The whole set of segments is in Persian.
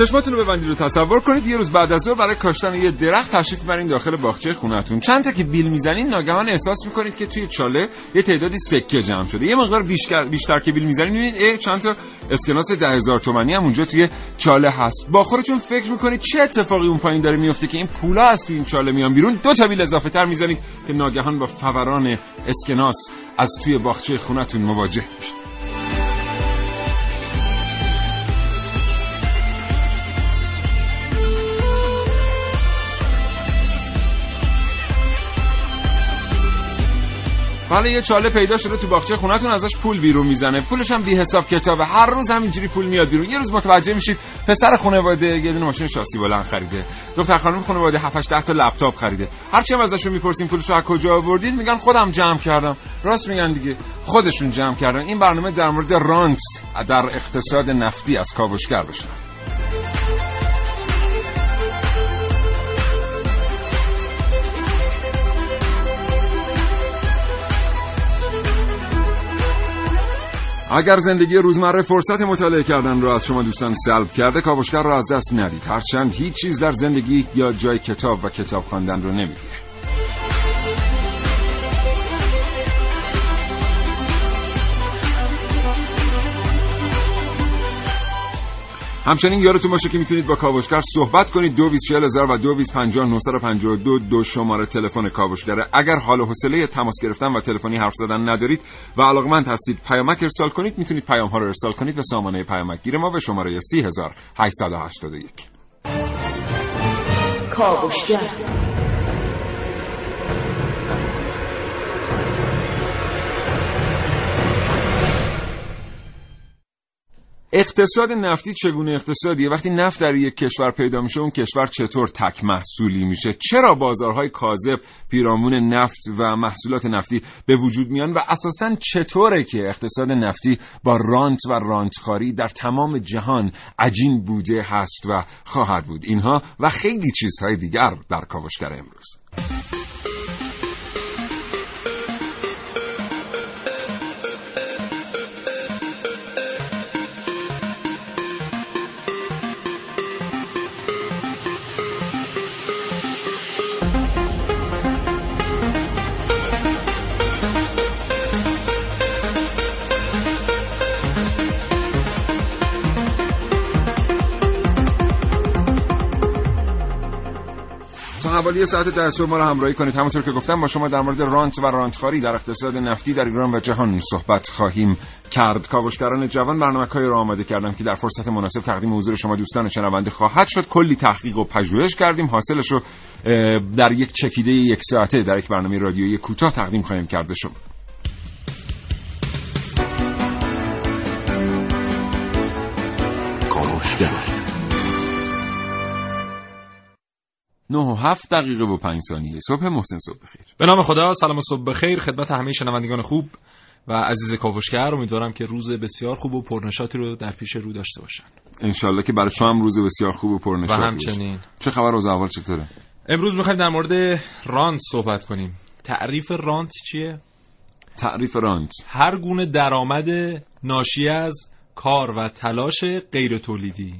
چشماتون رو ببندید و تصور کنید یه روز بعد از ظهر برای کاشتن یه درخت تشریف برین داخل باغچه خونتون. چند تا که بیل می‌زنین ناگهان احساس می‌کنید که توی چاله یه تعدادی سکه جمع شده. یه مقدار بیشتر بیشتر که بیل می‌زنین می‌بینید چند تا اسکناس ده هزار تومانی هم اونجا توی چاله هست. با خودتون فکر می‌کنید چه اتفاقی اون پایین داره میفته که این پولا از توی این چاله میان بیرون؟ دو تا بیل اضافه تر می‌زنید که ناگهان با فوران اسکناس از توی باغچه خونتون مواجه میشید. بله یه چاله پیدا شده تو باغچه خونتون ازش پول بیرون می‌زنه. پولش هم بی حساب کتابه. هر روز همینجوری پول میاد بیرون. یه روز متوجه میشید پسر خانواده یه دونه ماشین شاسی بلند خریده. دختر خانم خانواده 7 8 تا لپتاپ خریده. هر چی ازشون می‌پرسیم پولشو از کجا آوردید میگن خودم جمع کردم. راست میگن دیگه خودشون جمع کردن. این برنامه در مورد رانت در اقتصاد نفتی از کاوشگر بشه اگر زندگی روزمره فرصت مطالعه کردن را از شما دوستان سلب کرده کاوشگر را از دست ندید. هرچند هیچ چیز در زندگی یا جای کتاب و کتاب خواندن رو نمی‌گیره همچنین یادتون باشه که می‌تونید با کاوشگر صحبت کنید. دو هزار و دو دو دو شماره تلفن کاوشگره اگر حال و حوصله تماس گرفتن و تلفنی حرف زدن ندارید و علاقمند هستید پیامک ارسال کنید می‌تونید پیام ها رو ارسال کنید به سامانه پیامک گیر ما به شماره 30881 کاوشگر. اقتصاد نفتی چگونه اقتصادیه؟ وقتی نفت در یک کشور پیدا میشه اون کشور چطور تک محصولی میشه؟ چرا بازارهای کاذب پیرامون نفت و محصولات نفتی به وجود میان؟ و اساسا چطوره که اقتصاد نفتی با رانت و رانتخاری در تمام جهان عجین بوده هست و خواهد بود؟ اینها و خیلی چیزهای دیگر در کاوشگر امروز. 1 ساعت در صبح ما رو همراهی کنید. همونطور که گفتم با شما در مورد رانت و رانتخاری در اقتصاد نفتی در ایران و جهان صحبت خواهیم کرد. کاوشگران جوان برنامه رو آماده کردن که در فرصت مناسب تقدیم حضور شما دوستان شنونده خواهد شد. کلی تحقیق و پژوهش کردیم. حاصلش رو در یک چکیده یک ساعته در یک برنامه رادیویی کوتاه تقدیم خواهیم کرد. به شما. 9 و 7 دقیقه و 5 ثانیه. صبح محسن صبح بخیر. به نام خدا سلام و صبح بخیر. خدمت همه شنوندگان خوب و عزیز کاوشگر امیدوارم که روز بسیار خوب و پرنشاطی رو در پیش رو داشته باشن. انشالله که برای شما هم روز بسیار خوب و پرنشاطی و همچنین. چه خبر روز اول چطوره؟ امروز می‌خوایم در مورد رانت صحبت کنیم. تعریف رانت چیه؟ تعریف رانت. هر گونه درآمد ناشی از کار و تلاش غیر تولیدی.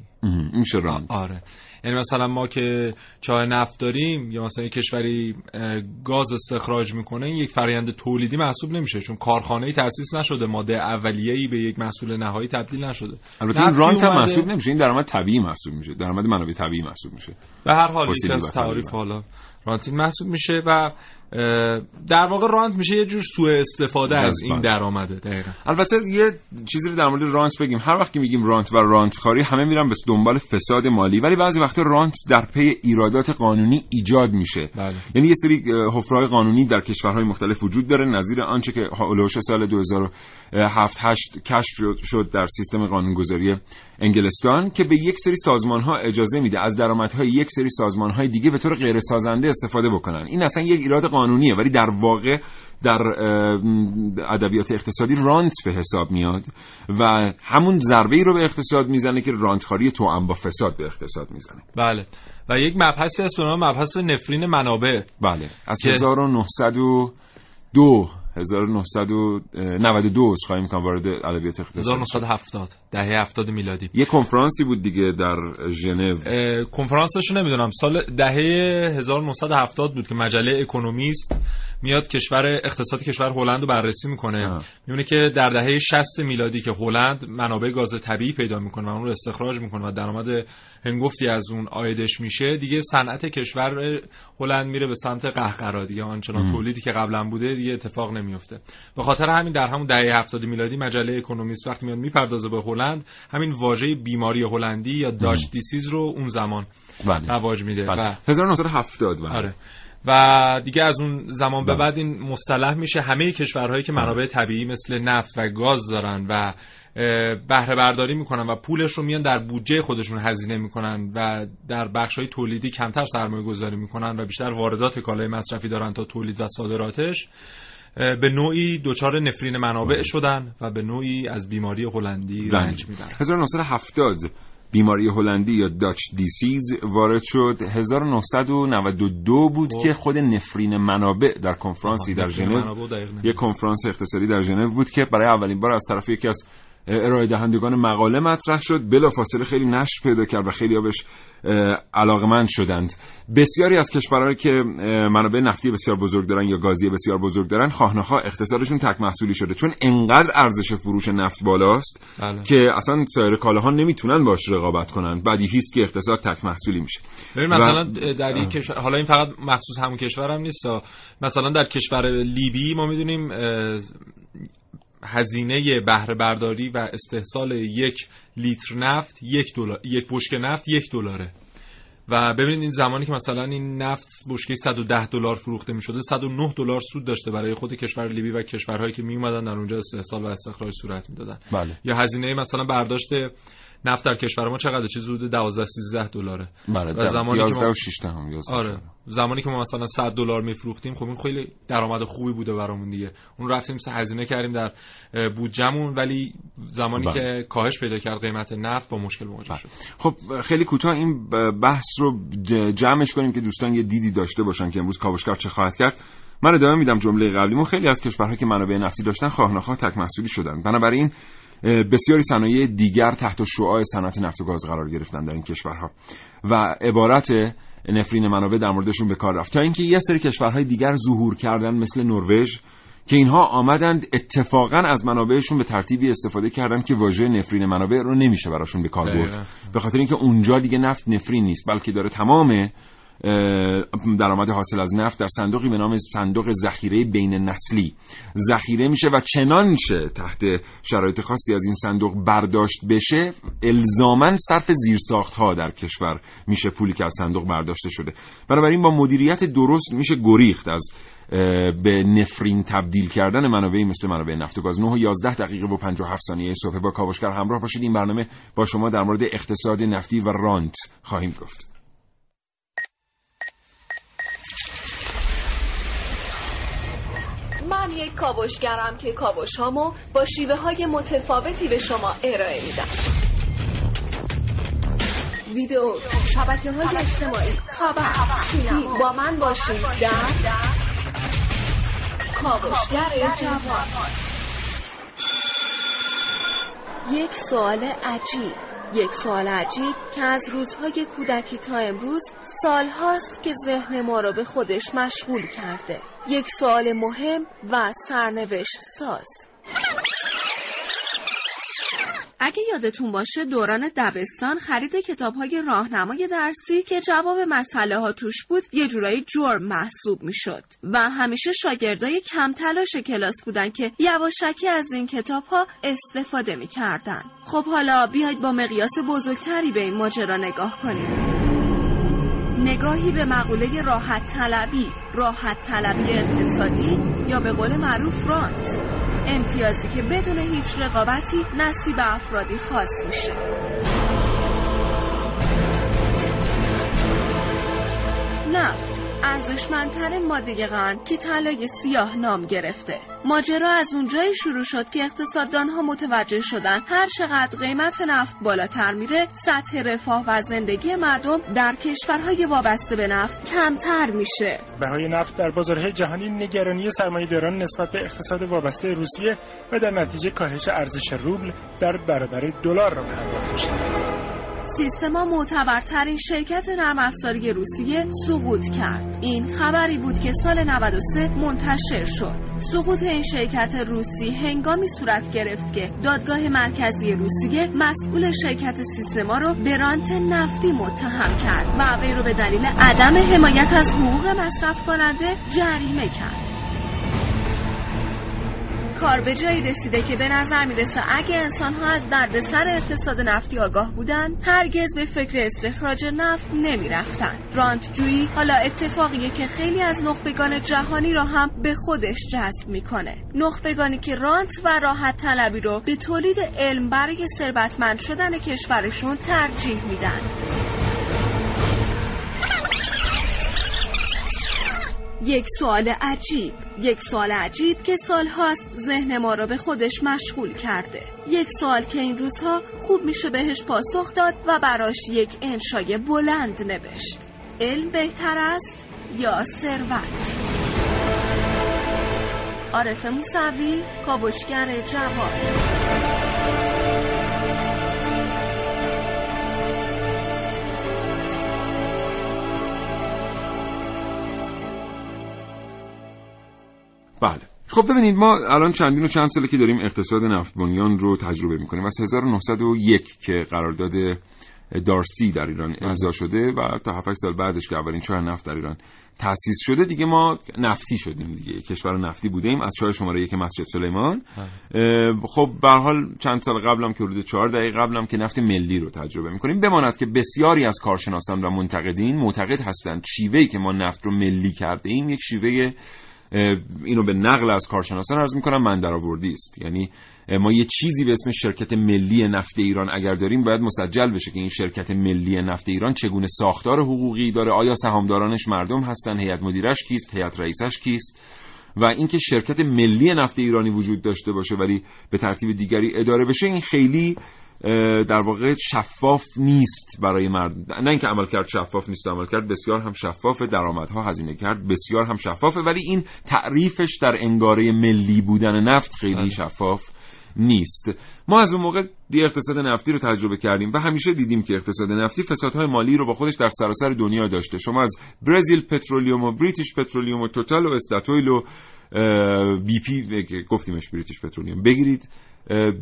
میشه رانت. آره. یعنی مثلا ما که چاه نفت داریم یا مثلا یک کشوری گاز استخراج می‌کنه این یک فرآیند تولیدی محسوب نمیشه چون کارخانه ای تاسیس نشده ماده اولیه‌ای به یک محصول نهایی تبدیل نشده. البته این رانت هم محسوب نمیشه این درآمد طبیعی محسوب میشه درآمد منابع طبیعی محسوب میشه. به هر حال یک از تعریف حالا. رانتین محسوب میشه و در واقع رانت میشه یه جور سوء استفاده از این درآمده دقیقا. البته یه چیزی رو در مورد رانت بگیم. هر وقت که میگیم رانت و رانت خاری همه میرن به دنبال فساد مالی ولی بعضی وقتا رانت در پی ایرادات قانونی ایجاد میشه. بله. یعنی یه سری حفره‌های قانونی در کشورهای مختلف وجود داره. نظیر آنچه که هولوش سال 2007 8 کشف شد در سیستم قانونگذاری انگلستان که به یک سری سازمان ها اجازه میده. از درآمدهای یک سری سازمان های دیگه به طور غیر سازنده استفاده بکنن. این اصلا یک ایراد قانونیه ولی در واقع در ادبیات اقتصادی رانت به حساب میاد و همون ضربه ای رو به اقتصاد می‌زنه که رانتخاری تو با فساد به اقتصاد می‌زنه. بله. و یک مبحثی هست به نام مبحث نفرین منابع. بله. از 1902 1992 خواهیم می‌کنم وارد ادبیات اقتصادی 1970 دهه 70 میلادی. یه کنفرانسی بود دیگه در ژنو. کنفرانسش نمی‌دونم. سال دهه 1970 بود که مجله اکونومیست میاد کشور اقتصاد کشور هلند رو بررسی می‌کنه. می‌بینه که در دهه 60 میلادی که هلند منابع گاز طبیعی پیدا می‌کنه و اون رو استخراج می‌کنه و درآمد هنگفتی از اون آیدش میشه دیگه صنعت کشور هلند میره به سمت قهقرا دیگه. آنچنان تولیدی که قبلا بوده دیگه اتفاق نمیفته به خاطر همین در همون دهه 70 میلادی مجله اکونومیست وقتی میاد می‌پردازه به هلند همین واژه بیماری هلندی یا داش دیسیز رو اون زمان بله. رواج میده بله. و 1970 بله. آره. و دیگه از اون زمان به بله. بعد این مصطلح میشه همه کشورهایی که منابع طبیعی مثل نفت و گاز دارن و بهره برداری می‌کنن و پولش رو میان در بودجه خودشون هزینه می‌کنن و در بخش های تولیدی کمتر سرمایه گذاری می‌کنن و بیشتر واردات کالای مصرفی دارن تا تولید و صادراتش به نوعی دچار نفرین منابع شدن و به نوعی از بیماری هلندی بله. رنج میدن 1970 بیماری هلندی یا داچ دیسیز وارد شد 1992 بود خب. که خود نفرین منابع در کنفرانسی در ژنو یک کنفرانس اقتصادی در ژنو بود که برای اولین بار از طرف یکی از ارائه دهندگان مقاله مطرح شد بلا فاصله خیلی نشر پیدا کرد و خیلی بهش علاقمند شدند. بسیاری از کشورهایی که منابع نفتی بسیار بزرگ دارن یا گازی بسیار بزرگ دارن خواهنخواه اقتصادشون تک محصولی شده. چون انقدر ارزش فروش نفت بالاست بله. که اصلا سایر کالاها نمی‌تونن باش رقابت کنن. بعدی هیست که اقتصاد تک محصولی میشه. مثلا در این کشور حالا این فقط مخصوص همون کشور هم نیست مثلا در کشور لیبی ما می‌دونیم هزینه بهره برداری و استحصال یک لیتر نفت یک دلار یک بشکه نفت یک دلاره و ببینید این زمانی که مثلا این نفت بشکه 110 دلار فروخته می شده 109 دلار سود داشته برای خود کشور لیبی و کشورهایی که می اومدن در اونجا استحصال و استخراج صورت می‌دادن بله. یا هزینه مثلا برداشت نفت در کشور ما چقدر؟ چیز حدود 12 13 دلاره. بله زمانی 11 که ما... و 6 هم آره. زمانی که ما مثلا 100 دلار میفروختیم خب این خیلی درآمد خوبی بوده برامون دیگه. اون رفتیم هزینه کردیم در بودجمون ولی زمانی بله. که کاهش پیدا کرد قیمت نفت با مشکل مواجه بله. شد. خب خیلی کوتاه این بحث رو جمعش کنیم که دوستان یه دیدی داشته باشن که امروز کاوشگر چه خواهد کرد. من ادامه میدم جمله قبلیمون. خیلی از کشورها که منابع نفتی داشتن خواهنخواه تک محصولی شدن. بنابراین بسیاری صنایع دیگر تحت شعاع صنعت نفت و گاز قرار گرفتن در این کشورها. و عبارت نفرین منابع در موردشون به کار رفت. تا اینکه یه سری کشورهای دیگر ظهور کردن مثل نروژ که اینها آمدند اتفاقا از منابعشون به ترتیبی استفاده کردن که واژه نفرین منابع رو نمیشه براشون به کار برد. به خاطر اینکه اونجا دیگه نفت نفرین نیست بلکه داره تمام درآمد حاصل از نفت در صندوقی به نام صندوق ذخیره بین نسلی. ذخیره میشه و چنانچه تحت شرایط خاصی از این صندوق برداشت بشه الزاما صرف زیرساخت ها در کشور میشه پولی که از صندوق برداشته شده. بنابراین با مدیریت درست میشه گریخت از به نفرین تبدیل کردن منابعی مثل منابع نفت و گاز. 9 و 11 دقیقه و 57 ثانیه صبح با کاوشگر همراه باشید. این برنامه با شما در مورد اقتصاد نفتی و رانت خواهیم گفت. من یک کاوشگرم که کاوش هامو با شیوه های متفاوتی به شما ارائه میدم. ویدیو شبکه های اجتماعی خبر سینما با من باشید در کاوشگر جوان. یک سوال عجیب. یک سال عجیب که از روزهای کودکی تا امروز سال هاست که ذهن ما را به خودش مشغول کرده. یک سوال مهم و سرنوشت ساز. اگه یادتون باشه دوران دبستان خرید کتاب های راهنمای درسی که جواب مسئله ها توش بود یه جورایی جرم محسوب می‌شد. و همیشه شاگردای کم تلاش کلاس بودن که یواشکی از این کتاب ها استفاده می‌کردن. خب حالا بیاید با مقیاس بزرگتری به این ماجرا نگاه کنیم. نگاهی به مقوله راحت طلبی راحت طلبی اقتصادی یا به قول معروف رانت. امتیازی که بدون هیچ رقابتی نصیب افرادی خاص میشه. نفت. ارزشمندترین ماده قرن که طلای سیاه نام گرفته ماجرا از اونجایی شروع شد که اقتصاددان ها متوجه شدن هر چقدر قیمت نفت بالاتر میره سطح رفاه و زندگی مردم در کشورهای وابسته به نفت کمتر میشه بهای نفت در بازارهای جهانی نگرانی سرمایه‌داران نسبت به اقتصاد وابسته روسیه و در نتیجه کاهش ارزش روبل در برابر دلار را به همراه داشت. سیستما معتبرترین شرکت نرم افزاری روسیه سقوط کرد. این خبری بود که سال 93 منتشر شد. سقوط این شرکت روسی هنگامی صورت گرفت که دادگاه مرکزی روسیه مسئول شرکت سیستما رو به رانت نفتی متهم کرد و وی رو به دلیل عدم حمایت از حقوق مصرف کننده جریمه کرد. کار به جایی رسیده که به نظر می‌رسه اگه انسان ها از دردسر اقتصاد نفتی آگاه بودن هرگز به فکر استخراج نفت نمی‌رفتن. رانت جویی حالا اتفاقیه که خیلی از نخبگان جهانی را هم به خودش جذب می‌کنه. نخبگانی که رانت و راحت طلبی رو به تولید علم برای ثروتمند شدن کشورشون ترجیح میدن. یک سوال عجیب یک سوال عجیب که سالهاست ذهن ما را به خودش مشغول کرده. یک سوال که این روزها خوب میشه بهش پاسخ داد و براش یک انشای بلند نوشت. علم بهتر است یا ثروت؟ عارف موسوی کابشگر جوان. بله. خب ببینید ما الان چندین و چند ساله که داریم اقتصاد نفت بنیان رو تجربه می‌کنیم. از 1901 که قرارداد دارسی در ایران امضا شده و تا 7 سال بعدش که اولین چاه نفت در ایران تأسیس شده دیگه ما نفتی شدیم دیگه. کشور نفتی بودیم از چاه شماره یک مسجد سلیمان. خب به حال چند سال قبلم که حدود 4 دقیقه قبلم که نفت ملی رو تجربه می‌کنیم. بماند که بسیاری از کارشناسان و منتقدین معتقد هستند شیوهی که ما نفت رو ملی کرده ایم. یک شیوه اینو به نقل از کارشناسان عرض می‌کنم من در آوردی است. یعنی ما یه چیزی به اسم شرکت ملی نفت ایران اگر داریم باید مسجل بشه که این شرکت ملی نفت ایران چگونه ساختار حقوقی داره آیا سهامدارانش مردم هستن هیئت مدیرش کیست هیئت رئیسش کیست؟ و اینکه شرکت ملی نفت ایرانی وجود داشته باشه ولی به ترتیب دیگری اداره بشه این خیلی در واقع شفاف نیست برای مرد نه اینکه عملکرد شفاف نیست عملکرد بسیار هم شفاف درآمدها هزینه کرد بسیار هم شفافه ولی این تعریفش در انگاره ملی بودن نفت خیلی بله. شفاف نیست. ما از اون موقع دی اقتصاد نفتی رو تجربه کردیم و همیشه دیدیم که اقتصاد نفتی فسادهای مالی رو با خودش در سراسر دنیا داشته. شما از برزیل پترولیوم و بریتیش پترولیوم و توتال و استاتویل و بی پی گفتیمش بریتیش پترولیوم. بگیرید.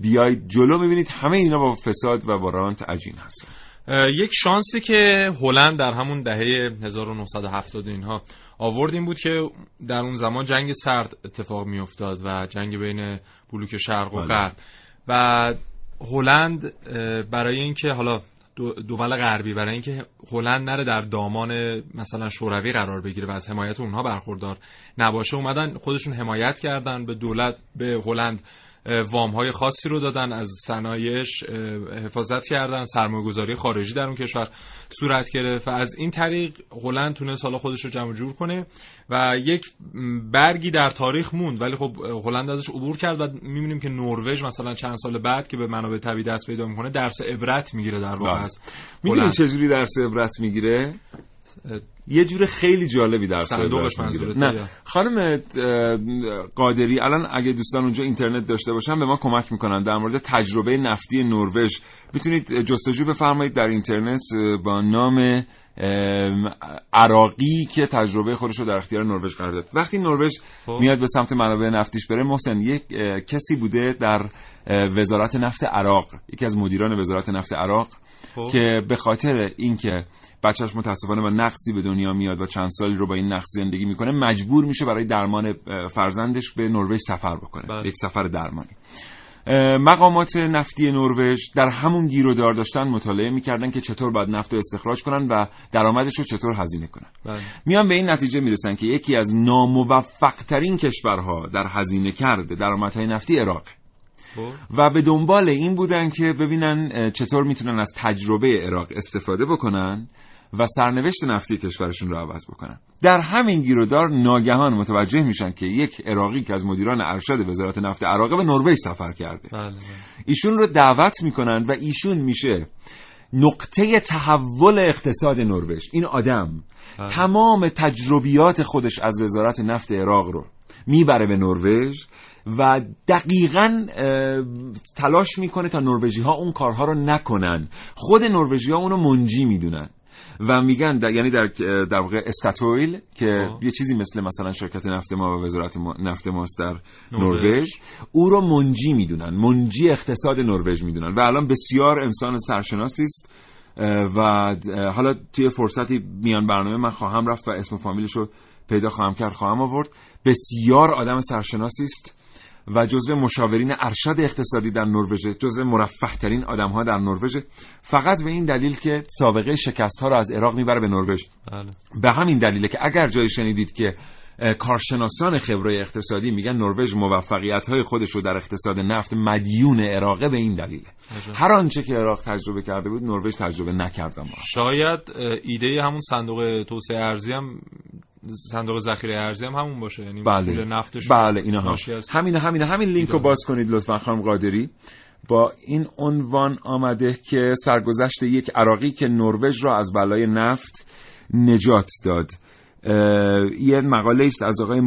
بیاید جلو می‌بینید همه اینا با فساد و با رانت عجین هستن. یک شانسی که هلند در همون دهه 1970 اینها آوردیم بود که در اون زمان جنگ سرد اتفاق میافتاد و جنگ بین بلوک شرق و بله. غرب. و هلند برای اینکه حالا دول غربی برای اینکه هلند نره در دامان مثلا شوروی قرار بگیره و از حمایت اونها برخوردار نباشه اومدن خودشون حمایت کردن به دولت به هلند. وام های خاصی رو دادن از صنایعش حفاظت کردن سرمایه‌گذاری خارجی در اون کشور صورت گرفت. و از این طریق هلند تونست حالا خودش رو جمع جور کنه و یک برگی در تاریخ موند. ولی خب هلند ازش عبور کرد و می‌بینیم که نروژ مثلا چند سال بعد که به منابع طبیعی دست پیدا می‌کنه درس عبرت می‌گیره در واقع بله. می‌دونیم چجوری درس عبرت می‌گیره؟ یه جور خیلی جالبی در صندوقش نه. خانم قادری الان اگه دوستان اونجا اینترنت داشته باشن به ما کمک می‌کنن در مورد تجربه نفتی نروژ. می‌تونید جستجو بفرمایید در اینترنت با نام ام، عراقی که تجربه خودش رو در اختیار نروژ قرار داد. وقتی نروژ خب. میاد به سمت منابع نفتیش بره محسن یک کسی بوده در وزارت نفت عراق یکی از مدیران وزارت نفت عراق. خب. که به خاطر اینکه بچهش متاسفانه با نقصی به دنیا میاد و چند سالی رو با این نقص زندگی می‌کنه مجبور میشه برای درمان فرزندش به نروژ سفر بکنه بله. یک سفر درمانی مقامات نفتی نروژ در همون گیر و دار داشتن مطالعه می‌کردن که چطور باید نفت رو استخراج کنن و درآمدش رو چطور هزینه کنن بله. میان به این نتیجه می‌رسن که یکی از ناموفق ترین کشورها در هزینه کرده درآمدهای نفتی عراق خب. و به دنبال این بودن که ببینن چطور می‌تونن از تجربه عراق استفاده بکنن و سرنوشت نفتی کشورشون رو عوض بکنن در همین گیرودار ناگهان متوجه میشن که یک عراقی که از مدیران ارشد وزارت نفت عراق به نروژ سفر کرده بله بله. ایشون رو دعوت می‌کنن و ایشون میشه نقطه تحول اقتصاد نروژ این آدم بله. تمام تجربیات خودش از وزارت نفت عراق رو می‌بره به نروژ و دقیقا تلاش می‌کنه تا نروژی ها اون کارها رو نکنن. خود نروژی ها اونو منجی می‌دونن. و میگن در یعنی در در واقع استاتویل که آه. یه چیزی مثل مثلا شرکت نفت ما و وزارت ما- نفت ماست در نروژ. او رو منجی می‌دونن. منجی اقتصاد نروژ می‌دونن. و الان بسیار انسان سرشناسی است و حالا توی فرصتی میان برنامه من خواهم رفت و اسم فامیلش رو پیدا خواهم کرد خواهم آورد. بسیار آدم سرشناسی است. و جزو مشاورین ارشد اقتصادی در نروژ جزو مرفه ترین آدم ها در نروژ. فقط به این دلیل که سابقه شکست ها رو از عراق می‌بره به نروژ. بله. به همین دلیله که اگر جایی شنیدید که کارشناسان خبره اقتصادی میگن نروژ موفقیت های خودش رو در اقتصاد نفت مدیون عراقه به این دلیله هر آنچه که عراق تجربه کرده بود نروژ تجربه نکرد اما. شاید ایده همون صندوق توسعه ارزی هم صندوق ذخیره ارزی هم همون باشه یعنی بله. پول نفتش بله اینا ها همین همین همین لینک رو. باز کنید لطفا خانم قادری. با این عنوان آمده که سرگذشت یک عراقی که نروژ را از بلای نفت نجات داد. یه مقاله است از آقای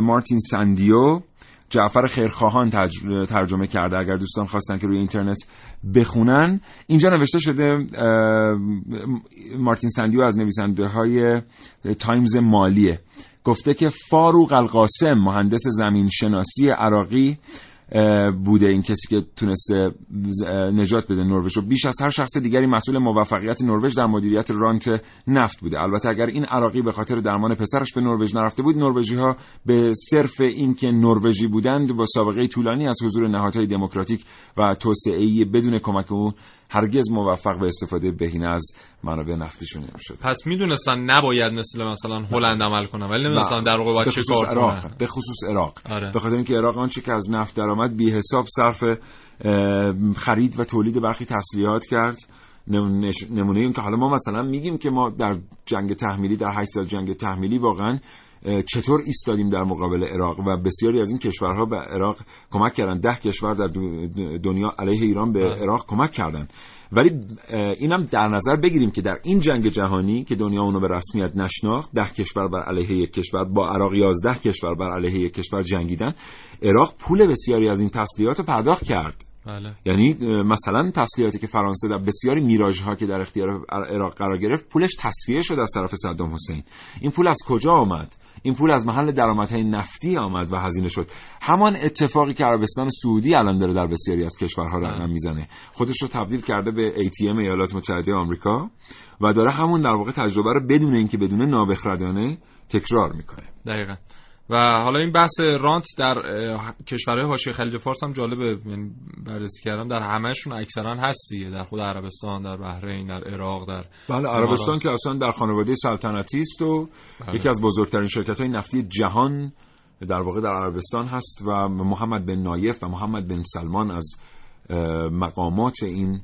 مارتین سندیو. جعفر خیرخواهان ترجمه کرده. اگر دوستان خواستن که روی اینترنت بخونن. اینجا نوشته شده مارتین سندیو از نویسنده های تایمز مالیه. گفته که فاروق القاسم مهندس زمین شناسی عراقی بوده این کسی که تونسته نجات بده نروژ رو. بیش از هر شخص دیگری مسئول موفقیت نروژ در مدیریت رانت نفت بوده. البته اگر این عراقی به خاطر درمان پسرش به نروژ نرفته بود نروژی ها به صرف اینکه نروژی بودند با سابقه طولانی از حضور نهادهای دموکراتیک و توسعه‌ای بدون کمک او هرگز موفق به استفاده بهینه از منابع نفتیشون نمی‌شد پس می‌دونستن نباید مثل مثلا هلند عمل کنن ولی نمی‌دونستن در واقع باید به چه خصوص کار عراق کنن به خصوص عراق. آره. به خاطر اینکه عراق آنچه که از نفت درآمد بی حساب صرف خرید و تولید برخی تسلیحات کرد. نمونه این که حالا ما مثلا میگیم که ما در جنگ تحمیلی در 8 سال جنگ تحمیلی واقعا چطور ایستادیم در مقابل عراق؟ و بسیاری از این کشورها به عراق کمک کردن ده کشور در دنیا علیه ایران به بله. عراق کمک کردن ولی اینم در نظر بگیریم که در این جنگ جهانی که دنیا اونو به رسمیت نشناخت ده کشور بر علیه یک کشور با عراق 11 کشور بر علیه یک کشور جنگیدن. عراق پول بسیاری از این تسلیحات رو پرداخت کرد. بله. یعنی مثلا تسلیحاتی که فرانسه در بسیاری میراژ ها که در اختیار عراق قرار گرفت پولش تصفیه شد از طرف صدام حسین. این پول از کجا آمد؟ این پول از محل درآمدهای نفتی آمد و هزینه شد. همان اتفاقی که عربستان سعودی الان داره در بسیاری از کشورها رقم می‌زنه. خودش رو تبدیل کرده به ATM ایالات متحده آمریکا و داره همون در واقع تجربه رو بدون اینکه بدون نابخردانه تکرار می‌کنه. دقیقا. و حالا این بحث رانت در کشورهای حاشیه خلیج فارس هم جالبه. یعنی بررسی کردم در همهشون اکثرا هست دیگه. در خود عربستان در بحرین در عراق در بله عربستان که اصلا در خانواده سلطنتی است و یکی از بزرگترین شرکت های نفتی جهان در واقع در عربستان هست و محمد بن نایف و محمد بن سلمان از مقامات این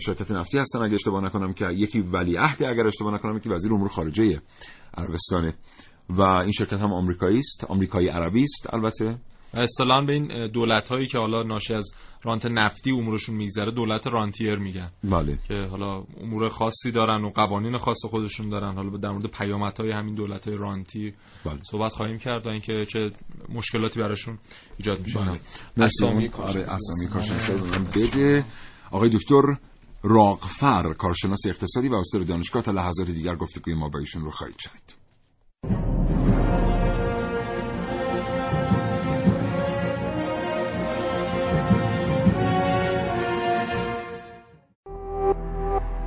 شرکت نفتی هستن. اگه اشتباه نکنم که یکی ولیعهد اگر اشتباه نکنم یکی وزیر امور خارجه عربستانه و این شرکت هم آمریکایی است آمریکایی عربی است البته. و اصطلاحا به این دولت هایی که حالا ناشی از رانت نفتی امورشون میگذره دولت رانتیر میگن. بله. که حالا امور خاصی دارن و قوانین خاص خودشون دارن. حالا در مورد پیامدهای همین دولت های رانتی بله. صحبت خواهیم کرد و اینکه چه مشکلاتی براشون ایجاد میشه. بله. اسامی آره من بده. آقای دکتر راقفر کارشناس اقتصادی و استاد دانشگاه تا لحظات دیگر گفتگوی ما با ایشون رو خواهید شنید.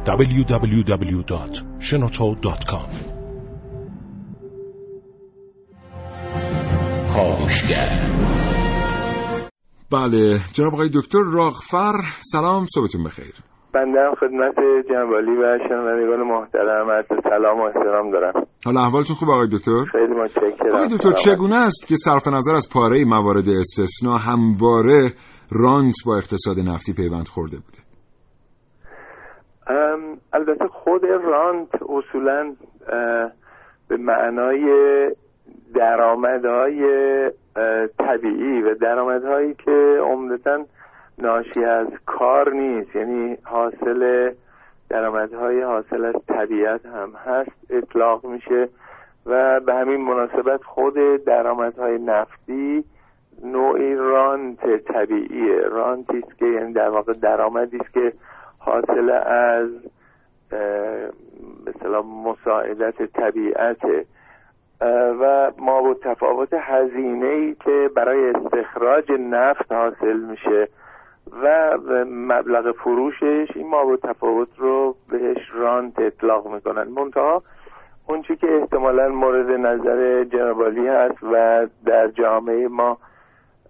www.shenoto.com بله جناب آقای دکتر راغفر سلام صبحتون بخیر. بنده هم خدمت جنبالی و شنوندگان محترم عرض سلام و احترام دارم. حالا احوالتون خوب آقای دکتر؟ خیلی متشکرم. آقای دکتر چگونه است که صرف نظر از پاره موارد استثنا همواره رانت با اقتصاد نفتی پیوند خورده بوده؟ البته خود رانت اصولا به معنای درآمدهای طبیعی و درآمدهایی که عمدتا ناشی از کار نیست. یعنی حاصل درآمدهای حاصل از طبیعت هم هست اطلاق میشه و به همین مناسبت خود درآمدهای نفتی نوعی رانت طبیعیه. رانتی است که یعنی در واقع درآمدی است که حاصل از مثلا مساعدت طبیعته اه، و ما با تفاوت هزینه ای که برای استخراج نفت حاصل میشه و مبلغ فروشش این ما با تفاوت رو بهش رانت اطلاق می‌کنن. منتها اون چی که احتمالا مورد نظر جنابالی هست و در جامعه ما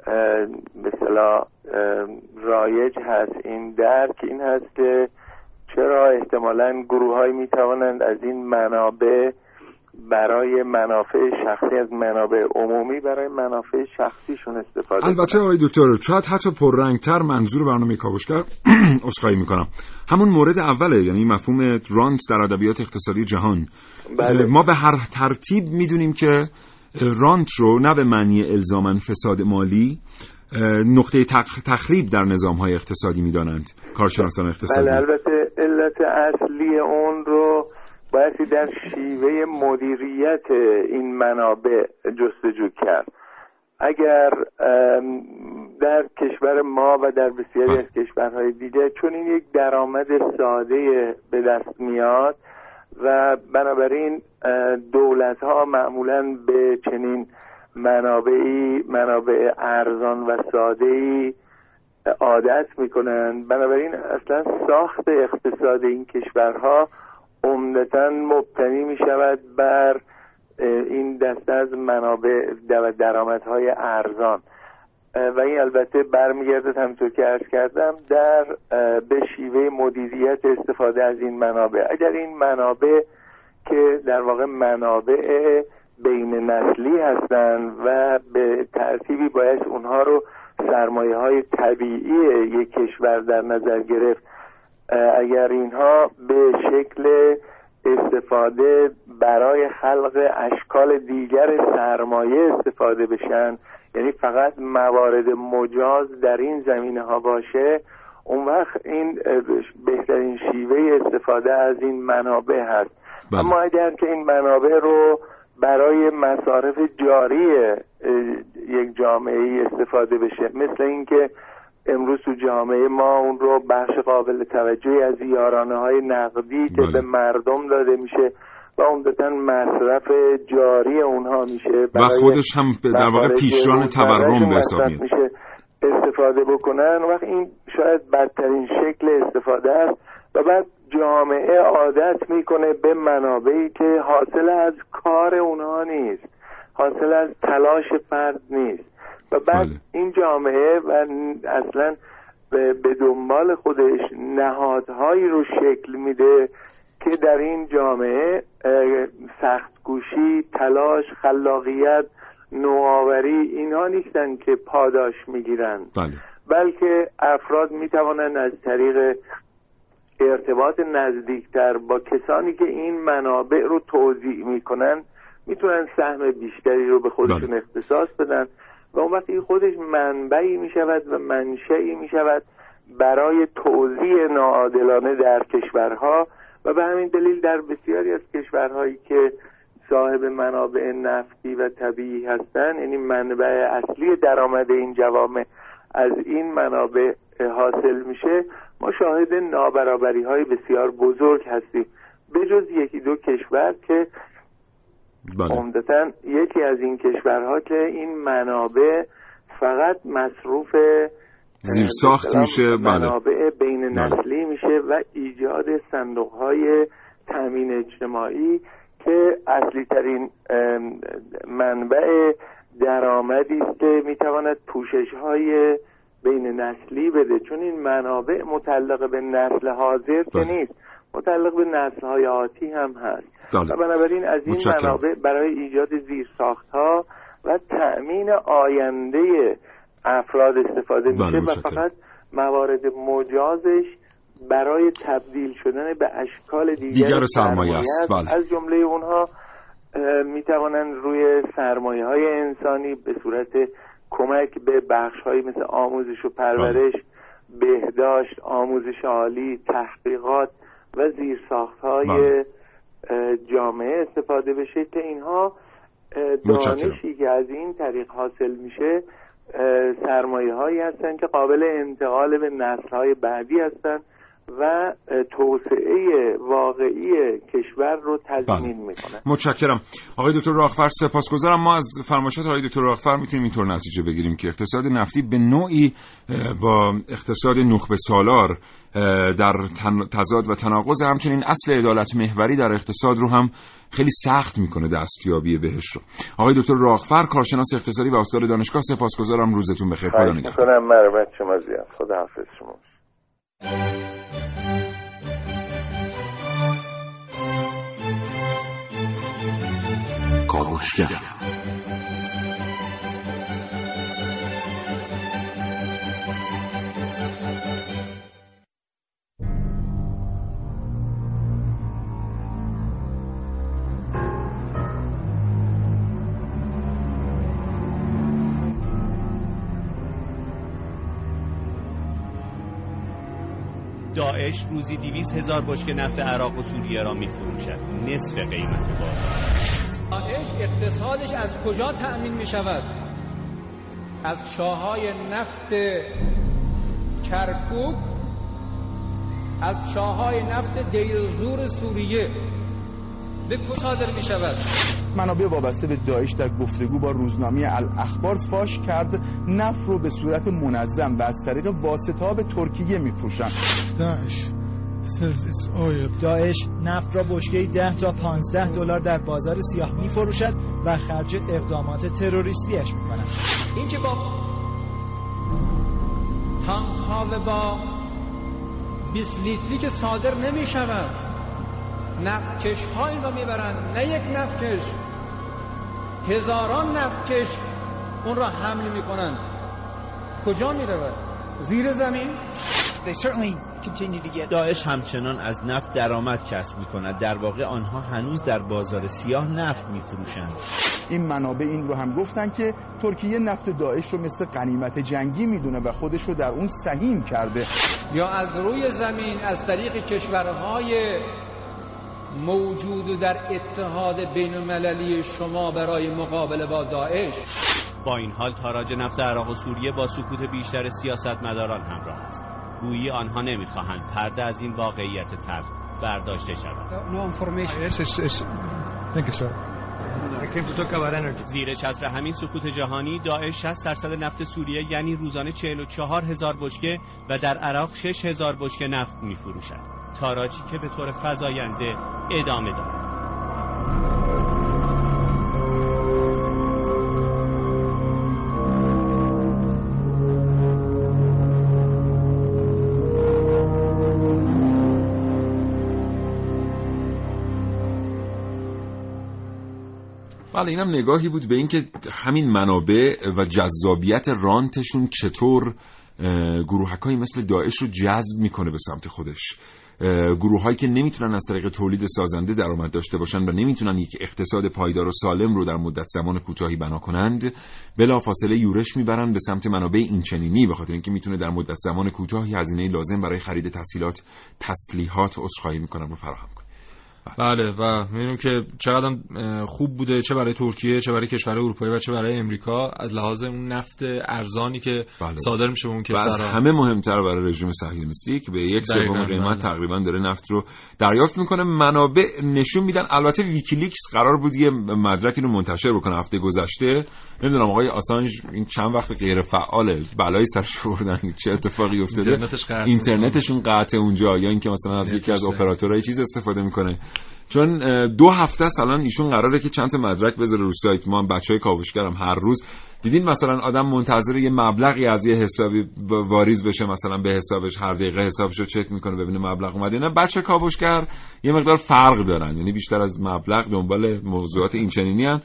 به اصطلاح اه، رایج هست این درک این هست که چرا احتمالا گروه های می توانند از این منابع برای منافع شخصی از منابع عمومی برای منافع شخصیشون استفاده البته آقای دکتر شاید حتی پررنگتر منظور برنامه کاوشگر اسخایی می‌کنم. همون مورد اوله یعنی مفهوم رانت در ادبیات اقتصادی جهان. بله. ما به هر ترتیب می‌دونیم که رانت رو نه به معنی الزاما فساد مالی نقطه تخ- تخریب در نظام های اقتصادی می‌دانند کارشناسان اقتصادی. بله البته علت اصلی اون رو بایستی در شیوه مدیریت این منابع جستجو کرد. اگر در کشور ما و در بسیاری از کشورهای دیگه چون این یک درآمد ساده به دست میاد و بنابراین دولت ها معمولا به چنین منابعی منابع ارزان و ساده ای عادت می‌کنن بنابراین اصلا ساخت اقتصاد این کشورها عمدتا مبتنی می شود بر این دسته از منابع و درآمدهای ارزان. و این البته برمیگردد همطور که عرض کردم در به شیوه مدیریت استفاده از این منابع. اگر این منابع که در واقع منابع بین نسلی هستند و به ترتیبی باید اونها رو سرمایه های طبیعی یک کشور در نظر گرفت اگر اینها به شکل استفاده برای خلق اشکال دیگر سرمایه استفاده بشن یعنی فقط موارد مجاز در این زمینه ها باشه اون وقت این بهترین شیوه استفاده از این منابع هست بله. اما اگر که این منابع رو برای مصارف جاری یک جامعه استفاده بشه مثل اینکه امروز تو جامعه ما اون رو بخش قابل توجهی از یارانه های نقدی که بله. به مردم داده میشه و عمدتا مصرف جاری اونها میشه و خودش هم در واقع پیشران تورم به حساب میشه استفاده بکنن. وقت این شاید بدترین شکل استفاده است و بعد جامعه عادت می‌کنه به منابعی که حاصل از کار اونها نیست حاصل از تلاش فرد نیست. و بعد بله. این جامعه و اصلا به به دنبال خودش نهادهایی رو شکل میده که در این جامعه سختگوشی تلاش خلاقیت نوآوری اینها نیستن که پاداش می‌گیرن بله بلکه افراد می‌توانند از طریق ارتباط نزدیکتر با کسانی که این منابع رو توضیح می‌کنن می‌تونن سهم بیشتری رو به خودشون بله. اختصاص بدن و اون وقت این خودش منبعی می‌شود و منشعی می‌شود برای توزیع ناعادلانه در کشورها و به همین دلیل در بسیاری از کشورهایی که صاحب منابع نفتی و طبیعی هستند یعنی منبع اصلی درآمد این جوامع از این منابع حاصل میشه ما شاهد نابرابری های بسیار بزرگ هستیم به جز یکی دو کشور که بله. عمدتا یکی از این کشورها که این منابع فقط مصروف زیر ساخت میشه بله منابع بین بله. نسلی میشه و ایجاد صندوق های تامین اجتماعی که اصلی ترین منبع درآمدی است که می‌تواند پوشش های بین نسلی بده چون این منابع متعلق به نسل حاضر که بله. نیست متعلق به نسل های آتی هم هست بله. و بنابراین از این متشکرم. منابع برای ایجاد زیرساخت ها و تأمین آینده افراد استفاده بله، میشه و. فقط موارد مجازش برای تبدیل شدن به اشکال دیگر, دیگر سرمایه است، بله. از جمله اونها می توانند روی سرمایه های انسانی به صورت کمک به بخش های مثل آموزش و پرورش بهداشت آموزش عالی تحقیقات و زیرساخت های بله. جامعه استفاده بشه که اینها. دانشی که از این طریق حاصل میشه سرمایه هایی هستند که قابل انتقال به نسل های بعدی هستند و توسعه واقعی کشور رو تضمین بله. می‌کنند متشکرم. آقای دکتر راغفر سپاسگزارم. ما از فرمایشات آقای دکتر راغفر می‌تونیم اینطور نتیجه بگیریم که اقتصاد نفتی به نوعی با اقتصاد نخبه سالار در تضاد و تناقض همچنین اصل عدالت محوری در اقتصاد رو هم خیلی سخت می‌کنه دستیابی بهش رو. آقای دکتر راغفر کارشناس اقتصادی و استاد دانشگاه سپاسگزارم. روزتون بخیر. خدا نگهدار. خدا حافظ شما. کاوشگر. داعش روزی دیویس هزار بشکه نفت عراق و سوریه را می فروشد نصف قیمت بازار داعش اقتصادش از کجا تأمین می شود؟ از چاهای نفت کرکوک از چاهای نفت دیرزور سوریه به صادر می شود؟ منابع وابسته به داعش در گفتگو با روزنامه الاخبار فاش کرد نفت رو به صورت منظم و از طریق واسطه ها به ترکیه میفروشند. داعش نفت را بشکه 10 تا 15 دلار در بازار سیاه می فروشد و خرج اقدامات تروریستیش می کند. این که با تانک ها و با 20 لیتری که صادر نمی شود نفتکش ها این را می‌برند. نه یک نفتکش هزاران نفتکش اون را حمل می‌کنند. کجا می‌رود؟ زیر زمین؟ داعش همچنان از نفت درآمد کسب می کند در واقع آنها هنوز در بازار سیاه نفت می فروشند این منابع این رو هم گفتن که ترکیه نفت داعش رو مثل غنیمت جنگی می‌دونه و خودش رو در اون سهیم کرده. یا از روی زمین از طریق کشورهای موجود در اتحاد بین المللی شما برای مقابله با داعش. با این حال تاراج نفت عراق و سوریه با سکوت بیشتر سیاستمداران همراه است. گویی آنها نمی‌خواهند پرده از این واقعیت تلخ برداشته شود. زیر چتر همین سکوت جهانی داعش 60 درصد نفت سوریه یعنی روزانه 44 هزار بشکه و در عراق 6 هزار بشکه نفت می فروشد تاراجی که به طور فزاینده ادامه دارد. بله اینم نگاهی بود به اینکه همین منابع و جذابیت رانتشون چطور گروهک مثل داعش رو جذب می‌کنه به سمت خودش. گروه هایی که نمی‌تونن از طریق تولید سازنده درآمد داشته باشن و نمی‌تونن یک اقتصاد پایدار و سالم رو در مدت زمان کوتاهی بنا کنند بلا فاصله یورش می‌برن به سمت منابع اینچنینی به خاطر اینکه می‌تونه در مدت زمان کوتاهی هزینه لازم برای خرید تسهیلات تسلیحات عذرخواهی می‌کنن و فراهم بله و می‌بینیم که چقدر خوب بوده چه برای ترکیه چه برای کشور اروپایی و چه برای امریکا از لحاظ اون نفت ارزانی که بله. صادر میشه به اون و از کشور همه مهمتر برای رژیم صهیونیستی که به یک سوم قیمت بله. تقریبا داره نفت رو دریافت می‌کنه منابع نشون میدن البته ویکیلیکس قرار بود یه مدرکی رو منتشر بکنه هفته گذشته نمی‌دونم آقای آسانج این چند وقت غیر فعاله بلایی سرش بردن چه اتفاقی افتاده. اینترنتشون قطع اونجا یا اینکه مثلا از یکی از. اپراتورهای چیز استفاده می‌کنه چون دو هفته است الان ایشون قراره که چند مدرک بذاره رو سایت. ما بچهای کاوشگرم هر روز. دیدین مثلا آدم منتظر یه مبلغی از یه حسابی واریز بشه مثلا به حسابش هر دقیقه حسابش رو چک می‌کنه ببینه مبلغ اومده نه. بچه کاوشگر یه مقدار فرق دارن. یعنی بیشتر از مبلغ دنبال موضوعات این چنینی هستن.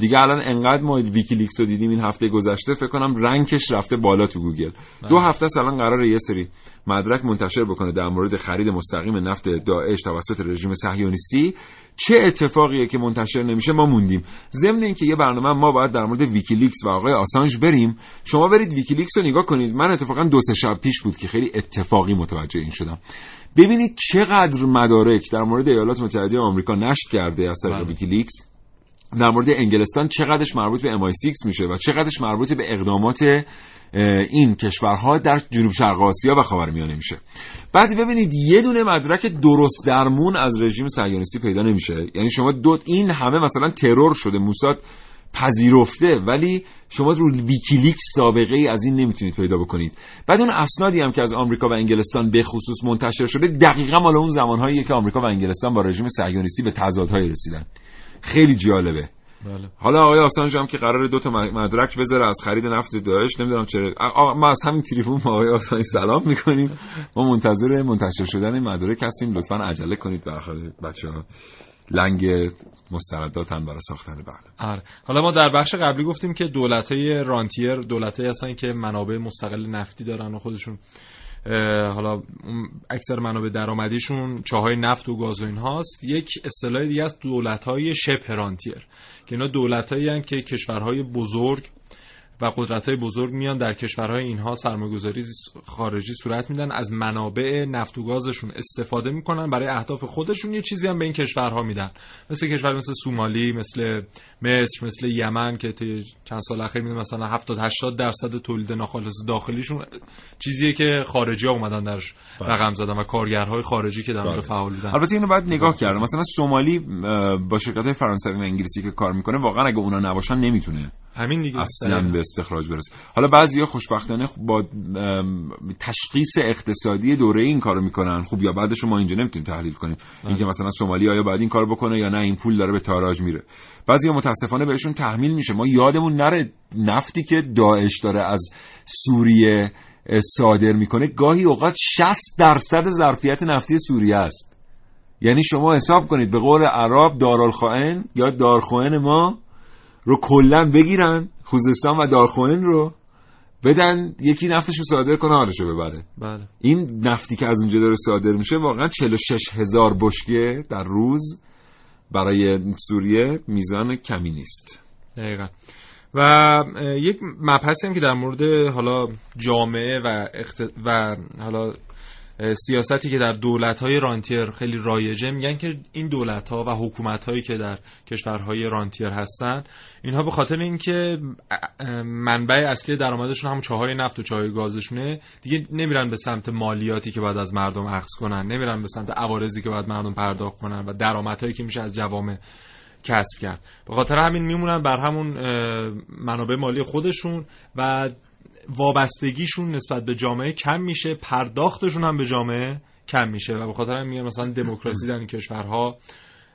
دیگه الان انقدر ما ویکیلیکس رو دیدیم این هفته گذشته فکر کنم rank ش رفته بالا تو گوگل. دو هفته است الان قراره یه سری مدرک منتشر بکنه در مورد خرید مستقیم نفت داعش توسط رژیم صهیونیستی. چه اتفاقیه که منتشر نمیشه؟ ما موندیم. ضمن اینکه یه برنامه ما باید در مورد ویکیلیکس و آقای آسانج بریم. شما برید ویکیلیکس رو نگاه کنید. من اتفاقا دو سه شب پیش بود که خیلی اتفاقی متوجه این شدم. ببینید چقدر مدارک در مورد ایالات متحده آمریکا نشر کرده از طریق بله. ویکیلیکس. در مورد انگلستان چقدرش مربوط به MI6 میشه و چقدرش مربوط به اقدامات این کشورها در جنوب شرق آسیا و خاورمیانه میشه. بعد ببینید یه دونه مدرک درست درمون از رژیم صهیونیستی پیدا نمیشه. یعنی شما دو این همه مثلا ترور شده موساد پذیرفته ولی شما رو ویکیلیکس سابقه ای از این نمی‌تونید پیدا بکنید. بعد اون اسنادی هم که از آمریکا و انگلستان به خصوص منتشر شده دقیقا مال اون زمانهایی که آمریکا و انگلستان با رژیم صهیونیستی به تضادهای رسیدن. خیلی جالبه. بله. حالا آقای آسانج هم که قراره دو تا مدرک بذاره از خرید نفت داعش نمی‌دونم چرا. ما از همین با آقای آسانج سلام می‌کنیم. ما منتظر منتشر شدن این مدارک هستیم. لطفا عجله کنید بالاخره بچه ها لنگ مستنداتن برای ساختن بله آره. حالا ما در بخش قبلی گفتیم که دولت های رانتیر دولت هستن که منابع مستقل نفتی دارن و خودشون حالا اکثر منابع درآمدیشون چاهای نفت و گاز و اینهاست. یک اصطلاح دیگه از دولت های شبه رانتیر که اینا دولت هایی که کشورهای بزرگ و قدرت های بزرگ میان. در کشورهای اینها سرمایه‌گذاری خارجی صورت میدن. از منابع نفت و گازشون استفاده می‌کنن. برای اهداف خودشون یه چیزی هم به این کشورها میدن. مثل کشور مثل سومالی مثل مصر مثل یمن که چند سال اخیر می‌دونم مثلا 70 80 درصد تولید ناخالص داخلیشون چیزیه که خارجی ها اومدن درش رقم زدن و کارگرهای خارجی که در اونجا بله. فعال بودن. البته اینو باید نگاه کرد مثلا سومالی با شرکت های فرانسوی و انگلیسی که کار می‌کنه واقعا اگه اونا نباشن نمی‌تونه همین دیگه اصلا. به استخراج برسه. حالا بعضیا خوشبختانه با ام، تشخیص اقتصادی دوره این کارو می‌کنن. خوب یا بعدش ما اینجا نمی‌تونیم تحلیل کنیم. اینکه مثلا سومالی آیا باید این کارو بکنه یا نه این پول داره به تاراج میره. بعضیا متاسفانه بهشون تحمیل میشه. ما یادمون نره نفتی که داعش داره از سوریه صادر می‌کنه گاهی اوقات 60 درصد ظرفیت نفتی سوریه است. یعنی شما حساب کنید به قول عرب دارالخائن یا دارخوئن ما رو کلا بگیرن خوزستان و دارخوئن رو بدن یکی نفتش رو صادر کنه حالشو ببره. بله. این نفتی که از اونجا داره صادر میشه واقعا 46 هزار بشکه در روز برای سوریه میزان کمی نیست. دقیقا. و یک مبحثی هم که در مورد حالا جامعه و, اخت... و حالا سیاستی که در دولت های رانتیر خیلی رایجه میگن که این دولت ها و حکومت هایی که در کشورهای رانتیر هستن اینها به خاطر اینکه منبع اصلی درآمدشون هم چاهای نفت و چاهای گازشونه دیگه نمیرن به سمت مالیاتی که باید از مردم اخذ کنن نمیرن به سمت عوارضی که باید مردم پرداخت کنن و درآمدهایی که میشه از جوامع کسب کرد. به خاطر همین میمونن بر همون منابع مالی خودشون و وابستگیشون نسبت به جامعه کم میشه پرداختشون هم به جامعه کم میشه و به خاطر همین میگن مثلا دموکراسی در این کشورها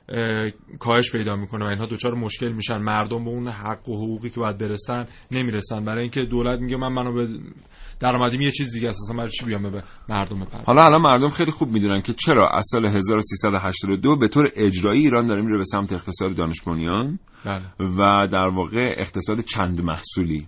اه، کاهش پیدا می‌کنه و اینها دچار مشکل میشن. مردم به اون حق و حقوقی که باید برسن نمی‌رسن. برای اینکه دولت میگه من منو درآمدیم یه چیز دیگه است. اصلا برای چی بیام به مردم بپردازم حالا الان مردم خیلی خوب می‌دونن که چرا از سال 1382 به طور اجرایی ایران داره میره به سمت اقتصاد دانش بنیان بله. و در واقع اقتصاد چند محصولی.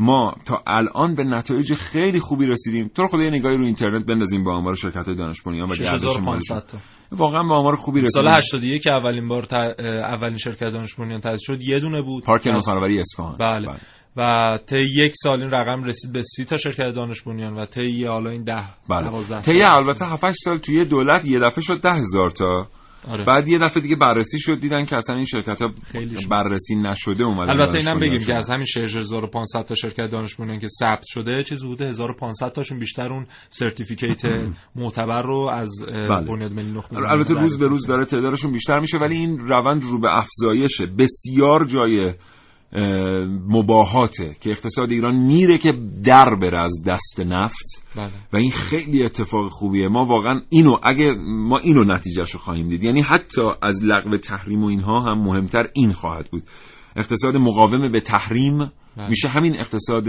ما تا الان به نتایج خیلی خوبی رسیدیم. تو خدا یه نگاهی رو اینترنت بندازیم با آمار شرکت های دانش بنیان و گردش مالیشون 6500 تا. واقعا با آمار خوبی رسیدیم. سال 81 که اولین بار ت... اولین شرکت دانش بنیان تأسیس شد یه دونه بود. پارک نوفروری اصفهان. بله. و طی یک سال این رقم رسید به سی تا شرکت دانش بنیان و طی حالا این ده بله. طی البته 7 سال توی دولت یه دفعه شد ده هزار تا. آره. بعد یه دفعه دیگه بررسی شد دیدن که اصلا این شرکت ها خیلی شد. بررسی نشده اومدن البته اینم بگیم که. از همین 6500 تا شرکت دانش که ثبت شده چه حدود 1500 تاشون بیشتر اون سرتیفیکیت معتبر رو از بله. بنیاد ملی نخبه البته روز به روز داره تعدادشون بیشتر میشه ولی این روند رو به افزایشه بسیار جای مباهاته که اقتصاد ایران میره که در بره از دست نفت. بله. و این خیلی اتفاق خوبیه. ما واقعا اینو اگه ما اینو نتیجهش رو خواهیم دید. یعنی حتی از لغو تحریم و اینها هم مهمتر این خواهد بود. اقتصاد مقاوم به تحریم میشه همین اقتصاد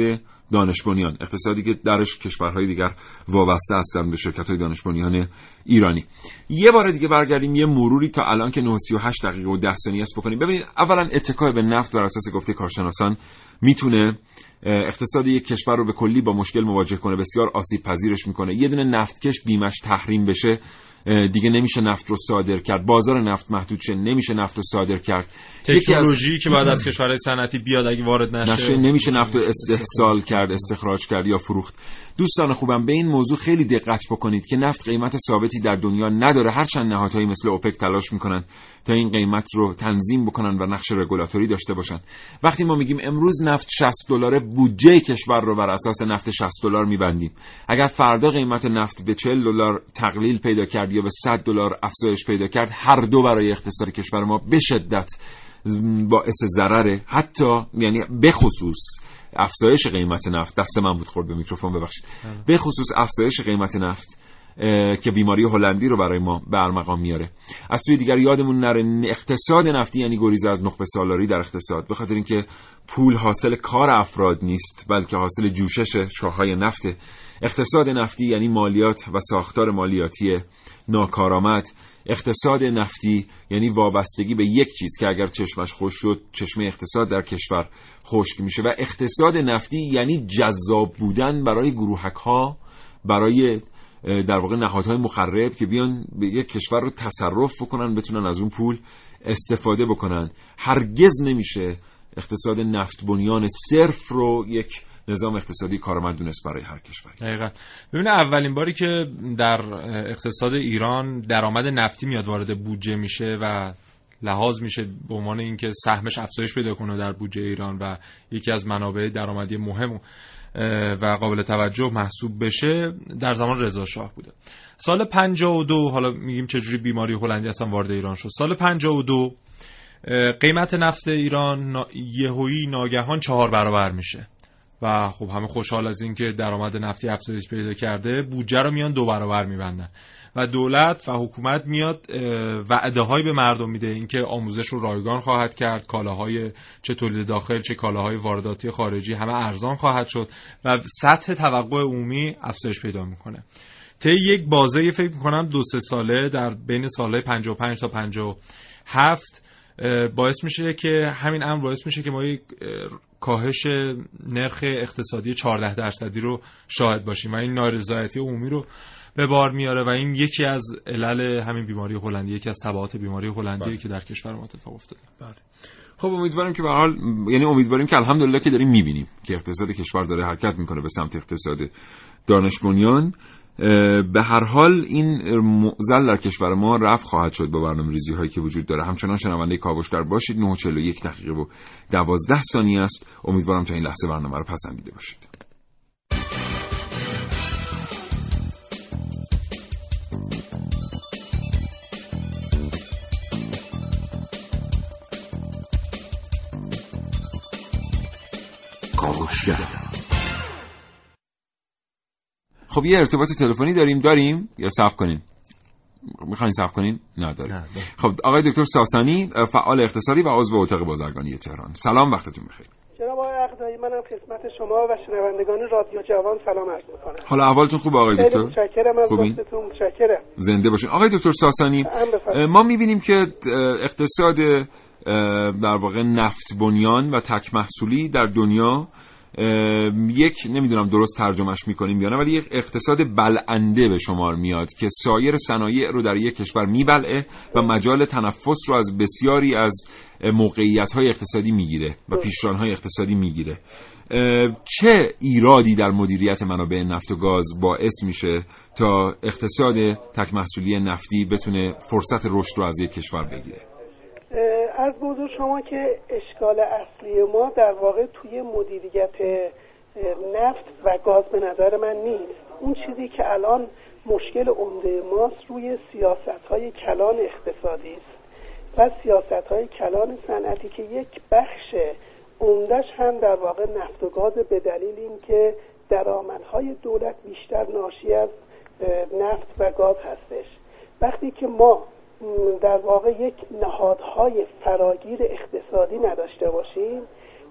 دانش بنیان اقتصادی که درش کشورهای دیگر وابسته هستن به شرکت های دانش بنیان ایرانی. یه بار دیگه برگردیم یه مروری تا الان که 938 دقیقه و 10 ثانیه است بکنیم. ببینید اولا اتکای به نفت بر اساس گفته کارشناسان می‌تونه اقتصاد یک کشور رو به کلی با مشکل مواجه کنه بسیار آسیب پذیرش می‌کنه. یه دونه نفتکش بیمش تحریم بشه. دیگه نمیشه نفت رو صادر کرد. بازار نفت محدود شه نمیشه نفت رو صادر کرد. یکی از- تکنولوژی که باید از کشورهای صنعتی بیاد اگه وارد نشه, نشه نمیشه نفت رو استحصال کرد استخراج کرد یا فروخت. دوستان خوبم به این موضوع خیلی دقت بکنید که نفت قیمت ثابتی در دنیا نداره. هرچند نهادهایی مثل اوپک تلاش می‌کنن تا این قیمت رو تنظیم بکنن و نقش رگولاتوری داشته باشن. وقتی ما میگیم امروز نفت 60 دلار بودجه کشور رو بر اساس نفت 60 دلار میبندیم. اگر فردا قیمت نفت به 40 دلار تقلیل پیدا کرد یا به 100 دلار افزایش پیدا کرد هر دو برای اقتصاد کشور ما به شدت باعث ضرره. حتی یعنی بخصوص افزایش قیمت نفت. دست من بود خورد به میکروفون ببخشید. به خصوص افزایش قیمت نفت که بیماری هلندی رو برای ما به ارمغان میاره. از سوی دیگر یادمون نره اقتصاد نفتی یعنی گریز از نخبه سالاری در اقتصاد. به خاطر اینکه پول حاصل کار افراد نیست بلکه حاصل جوشش شاههای نفته اقتصاد نفتی یعنی مالیات و ساختار مالیاتی ناکارآمد. اقتصاد نفتی یعنی وابستگی به یک چیز که اگر چشمش خوش شد چشمه اقتصاد در کشور خشک میشه و اقتصاد نفتی یعنی جذاب بودن برای گروهک ها برای در واقع نهادهای مخرب که بیان به یک کشور رو تصرف بکنن بتونن از اون پول استفاده بکنن. هرگز نمیشه اقتصاد نفت بنیان صرف رو یک نظام اقتصادی کارآمد دونست برای هر کشوری. دقیقا. ببین اولین باری که در اقتصاد ایران درآمد نفتی میاد وارد بودجه میشه و لحاظ میشه به عنوان اینکه سهمش افزایش پیدا کنه در بودجه ایران و یکی از منابع درآمدی مهم و قابل توجه محسوب بشه در زمان رضا شاه بوده. سال 52 حالا میگیم چجوری بیماری هلندی اصلا وارد ایران شد. سال 52 اه، قیمت نفت ایران یهویی ناگهان چهار برابر میشه. و خب همه خوشحال از اینکه درآمد نفتی افزایش پیدا کرده بودجه رو میان دو برابر میبندن. و دولت و حکومت میاد وعده های به مردم میده. اینکه آموزش رو رایگان خواهد کرد کالاهای چه تولید داخل چه کالاهای وارداتی خارجی همه ارزان خواهد شد و سطح توقع عمومی افزایش پیدا می‌کنه. طی یک بازه فکر می‌کنم دو سه ساله در بین سالهای 55 تا 57 اه، باعث میشه که همین امر باعث میشه که ما یک اه، کاهش نرخ اقتصادی 14 درصدی رو شاهد باشیم و این نارضایتی عمومی رو به بار میاره و این یکی از علل همین بیماری هلندی یکی از تبعات بیماری هلندی که در کشور ما اتفاق افتاده. خب امیدواریم که به حال یعنی امیدواریم که الحمدلله که داریم می‌بینیم که اقتصاد کشور داره حرکت می‌کنه به سمت اقتصاد دانش بنیان. به هر حال این معضل در کشور ما رفع خواهد شد با برنامه ریزی هایی که وجود داره. همچنان شنونده کاوشگر باشید. 941 دقیقه و 12 ثانیه است. امیدوارم تا این لحظه برنامه رو پسندیده باشید. خب یه ارتباط تلفنی داریم داریم یا صبر کنیم؟ می‌خواین صبر کنیم نه داریم. خب آقای دکتر ساسانی فعال اقتصادی و عضو اتاق بازرگانی تهران. سلام وقتتون بخیر. جناب آقای عقدایی منم خدمت شما و شنوندگان رادیو جوان سلام عرض می‌کنم. حالا احوالتون خوبه آقای دکتر؟ متشکرم از متشکرم. زنده باشین. آقای دکتر ساسانی ما می‌بینیم که اقتصاد در واقع نفت بنیان و تک محصولی در دنیا یک نمی‌دونم درست ترجمهش می‌کنیم یا نه ولی یک اقتصاد بلنده به شمار میاد که سایر صنایع رو در یک کشور میبلعه و مجال تنفس رو از بسیاری از موقعیت های اقتصادی می‌گیره و پیشران های اقتصادی می‌گیره. چه ایرادی در مدیریت منابع نفت و گاز باعث میشه تا اقتصاد تک محصولی نفتی بتونه فرصت رشد رو از یک کشور بگیره؟ از بزرگ شما که اشکال اصلی ما در واقع توی مدیریت نفت و گاز به نظر من نیست. اون چیزی که الان مشکل عمده ماست روی سیاست های کلان اقتصادی است و سیاست های کلان صنعتی که یک بخش عمدهش هم در واقع نفت و گاز به دلیل اینکه درآمدهای دولت بیشتر ناشی از نفت و گاز هستش. وقتی که ما در واقع یک نهادهای فراگیر اقتصادی نداشته باشیم.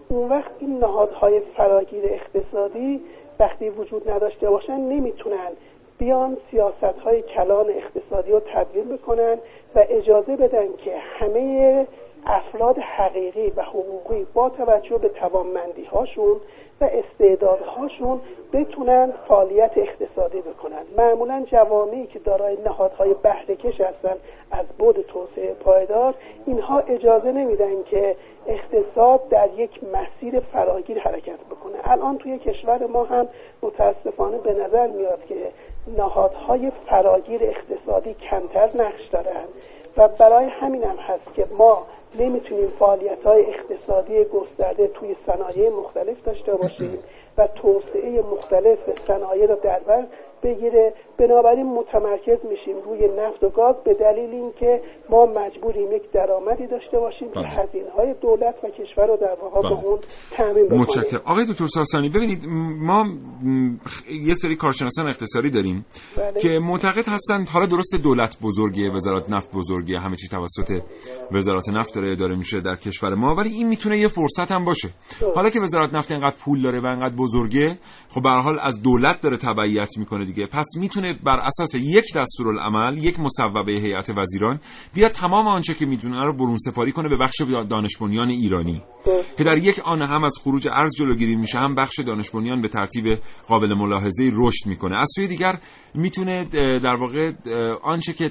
اون وقت این نهادهای فراگیر اقتصادی وقتی وجود نداشته باشن نمی‌تونن بیان سیاست های کلان اقتصادی رو تبدیل بکنن و اجازه بدن که همه افراد حقیقی و حقوقی با توجه به توانمندی هاشون و استعدادهاشون بتونن فعالیت اقتصادی بکنن. معمولا جوامعی که دارای نهادهای بهرهکش هستن از بود توسعه پایدار اینها اجازه نمیدن که اقتصاد در یک مسیر فراگیر حرکت بکنه. الان توی کشور ما هم متاسفانه به نظر میاد که نهادهای فراگیر اقتصادی کمتر نقش دارند و برای همین هم هست که ما نمی‌تونیم فعالیت های اقتصادی گسترده توی صنایع مختلف داشته باشیم و توسعه مختلف صنایع رو در بر بگیره بنابراین متمرکز میشیم روی نفت و گاز به دلیل اینکه ما مجبوریم یک درآمدی داشته باشیم که بله. هزینه های دولت و کشور رو در واقع به بله. اون تامین بکنیم متشکرم آقای دکتر ساسانی ببینید ما یه سری کارشناسان اقتصادی داریم بله. که معتقد هستند حالا درست دولت بزرگیه وزارت نفت بزرگیه همه چی توسط وزارت نفت داره اداره میشه در کشور ما ولی این می‌تونه یه فرصت هم باشه حالا که وزارت نفت اینقدر پول داره و اینقدر بزرگه خب به حال از دولت داره تبعیت می‌کنه دیگه. پس می‌تونه بر اساس یک دستورالعمل یک مصوبه هیئت وزیران بیاد تمام آنچه که می‌دونه رو برون سپاری کنه به بخش دانش بنیان ایرانی. که در یک آن هم از خروج ارز جلوگیری میشه هم بخش دانش بنیان به ترتیب قابل ملاحظه رشد می‌کنه. از سوی دیگر می‌تونه در واقع آنچه که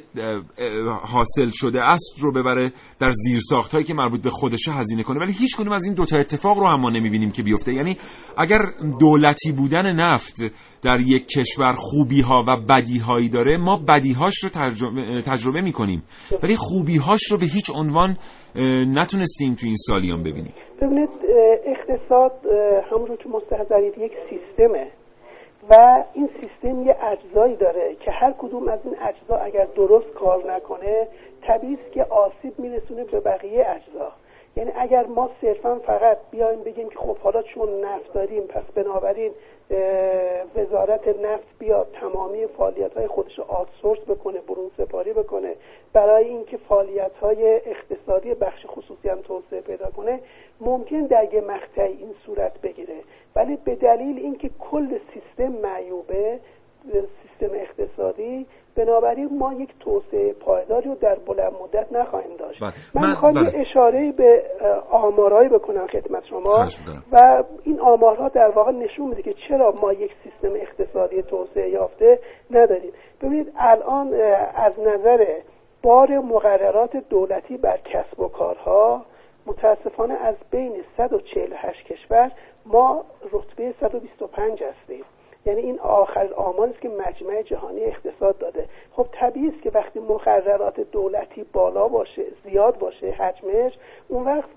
حاصل شده است رو ببره در زیر هایی که مربوط به خودشه هزینه کنه. ولی هیچ کنیم از این دوتا اتفاق رو هم ما نمی‌بینیم که بیفته. یعنی اگر دولتی بودن نفت در یک کشور خوبی ها و بدی هایی داره ما بدی هاش رو تجربه, تجربه می‌کنیم. ولی خوبی هاش رو به هیچ عنوان نتونستیم تو این سالیان ببینیم. ببینید اقتصاد همونجور که مستحضرید یک سیستمه و این سیستم یه اجزایی داره که هر کدوم از این اجزا اگر درست کار نکنه طبیعی که آسیب میرسونه به بقیه اجزا. یعنی اگر ما صرفا فقط بیایم بگیم که خب حالا چون نفت داریم پس بنابراین وزارت نفت بیاد تمامی فعالیت های خودش رو آتسورس بکنه برون سپاری بکنه. برای اینکه فعالیت های اقتصادی بخش خصوصی هم توسعه پیدا کنه ممکن در یه مقطعی این صورت بگیره. ولی به دلیل اینکه کل سیستم معیوبه سیستم اقتصادی بنابراین ما یک توسعه پایداری رو در بلند مدت نخواهیم داشت. بله. من می‌خوام بله. اشاره به آمارهایی بکنم خدمت شما. و این آمارها در واقع نشون میده که چرا ما یک سیستم اقتصادی توسعه یافته نداریم. ببینید الان از نظر بار مقررات دولتی بر کسب و کارها متاسفانه از بین 148 کشور ما رتبه 125 هستیم. یعنی این آخر آماری است که مجمع جهانی اقتصاد داده. خب طبیعی است که وقتی مقررات دولتی بالا باشه زیاد باشه حجمش اون وقت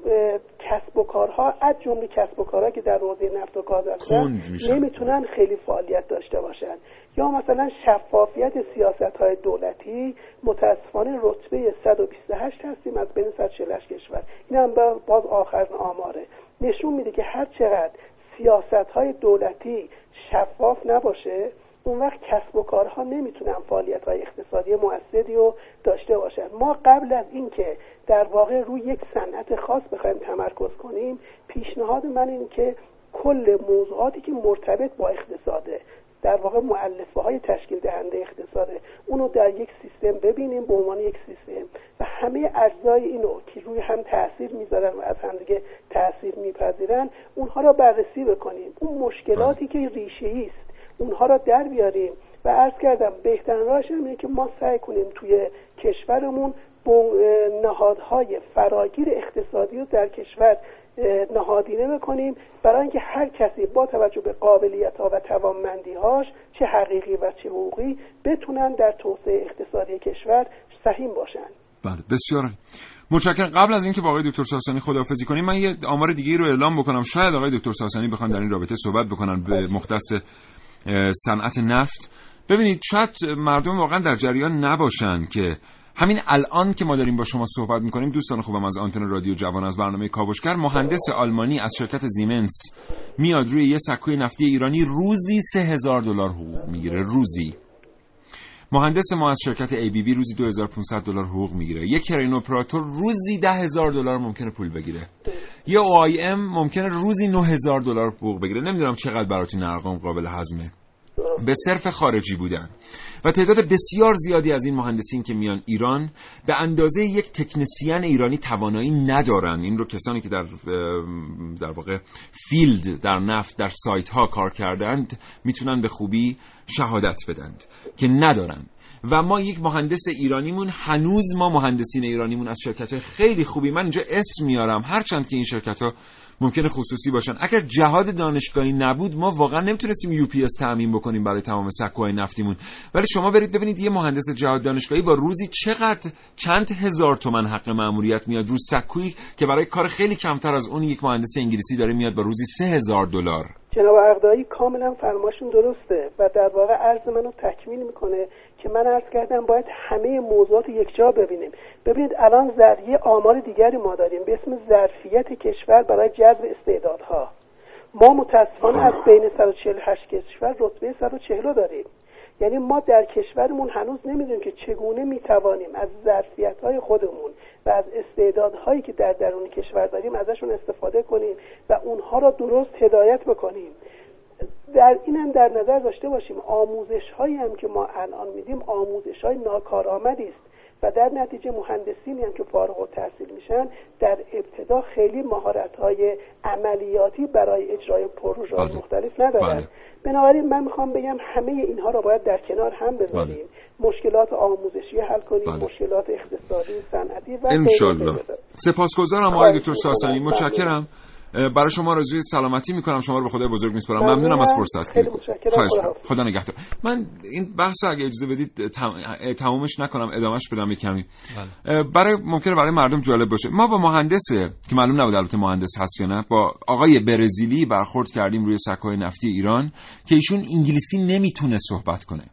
کسب و کارها از جمله کسب و کارها که در حوزه نفت و گاز هستن نمی‌تونن خیلی فعالیت داشته باشن. یا مثلا شفافیت سیاست های دولتی متاسفانه رتبه 128 هستیم از بین 148 کشور. این هم باز آخر آماره. نشون میده که هر چقدر سیاست های دولتی شفاف نباشه اون وقت کسب و کارها نمی‌تونن فعالیت های اقتصادی موثری رو داشته باشن. ما قبل از اینکه در واقع روی یک صنعت خاص بخوایم تمرکز کنیم پیشنهاد من این که کل موضوعاتی که مرتبط با اقتصاده در واقع معلفه های تشکیل دهنده اقتصاده. اونو در یک سیستم ببینیم به عنوان یک سیستم و همه اجزای اینو که روی هم تاثیر می‌ذارن و از همدیگه تاثیر میپذیرن اونها را بررسی بکنیم. اون مشکلاتی که ریشه است اونها را در بیاریم. و عرض کردم بهترین راهش اینه که ما سعی کنیم توی کشورمون نهادهای فراگیر اقتصادی رو در کشور نهادینه بکنیم برای اینکه هر کسی با توجه به قابلیت ها و توانمندی هاش چه حقیقی و چه حقوقی بتونن در توسعه اقتصادی کشور سهیم باشن. بله بسیار متشکرم. قبل از اینکه با آقای دکتر ساسانی خداحافظی کنیم من یه آمار دیگه رو اعلام بکنم. شاید آقای دکتر ساسانی بخوان در این رابطه صحبت بکنن به مختص صنعت نفت. ببینید شاید مردم واقعا در جریان نباشن که همین الان که ما داریم با شما صحبت می‌کنیم دوستان خوبم از آنتن رادیو جوان از برنامه کاوشگر مهندس آلمانی از شرکت زیمنس میاد روی یه سکوی نفتی ایرانی روزی سه هزار دلار حقوق می‌گیره روزی. مهندس ما از شرکت ABB روزی 2500 دلار حقوق می‌گیره. یک کرین اپراتور روزی 10000 دلار ممکنه پول بگیره. یه OIM ممکنه روزی 9000 دلار حقوق بگیره. نمی‌دونم چقدر براتون ارقام قابل هضمه. به صرف خارجی بودن. و تعداد بسیار زیادی از این مهندسین که میان ایران به اندازه یک تکنسین ایرانی توانایی ندارن. این رو کسانی که در در واقع field در نفت در سایت ها کار کردند می‌تونن به خوبی شهادت بدند که ندارن. و ما یک مهندس ایرانیمون هنوز ما مهندسین ایرانیمون از شرکت خیلی خوبی. من اینجا اسم میارم. هرچند که این شرکت ها ممکنه خصوصی باشن. اگر جهاد دانشگاهی نبود ما واقعا نمی‌تونستیم UPS تامین بکنیم برای تمام سکوهای نفتیمون. ولی شما برید ببینید یه مهندس جهاد دانشگاهی با روزی چقدر چند هزار تومن حق مأموریت میاد رو سکویی که برای کار خیلی کمتر از اون یک مهندس انگلیسی داره میاد با روزی سه هزار دلار. جناب عقدایی کاملا فرماشون درسته و در واقع عرض منو تکمیل می‌کنه. که من عرض کردم باید همه موضوعات یک جا ببینیم. ببینید الان ذریعه آمار دیگری ما داریم به اسم ظرفیت کشور برای جذب استعدادها. ما متاسفانه از بین 148 کشور رتبه 140 داریم. یعنی ما در کشورمون هنوز نمی‌دونیم که چگونه می‌توانیم از ظرفیت های خودمون و از استعدادهایی که در درون کشور داریم ازشون استفاده کنیم و اونها را درست هدایت بکنیم. در این هم در نظر داشته باشیم. آموزش هایی هم که ما الان میدیم آموزش های ناکارآمدی است و در نتیجه مهندسینی هم که فارغ و تحصیل میشن در ابتدا خیلی مهارت های عملیاتی برای اجرای پروژه بله. مختلف ندارن. بله. بنابراین من می‌خوام بگم همه اینها را باید در کنار هم بذاریم. بله. مشکلات آموزشی حل کنیم. مشکلات اقتصادی صنعتی و انشالله سپاسگزارم آقای دکتر ساسانی. متشکرم. برای شما رضای سلامتی می‌کنم. شما رو به خدای بزرگ میسپارم. ممنونم از فرصت. که خدا نگهدار. من این بحث رو اگه اجازه بدید تمامش نکنم. ادامش بدم یک کمی. بله. برای ممکنه برای مردم جالب باشه. ما با مهندس که معلوم نبود البته مهندس هست یا نه با آقای برزیلی برخورد کردیم روی سکوی نفتی ایران که ایشون انگلیسی نمی‌تونه صحبت کنه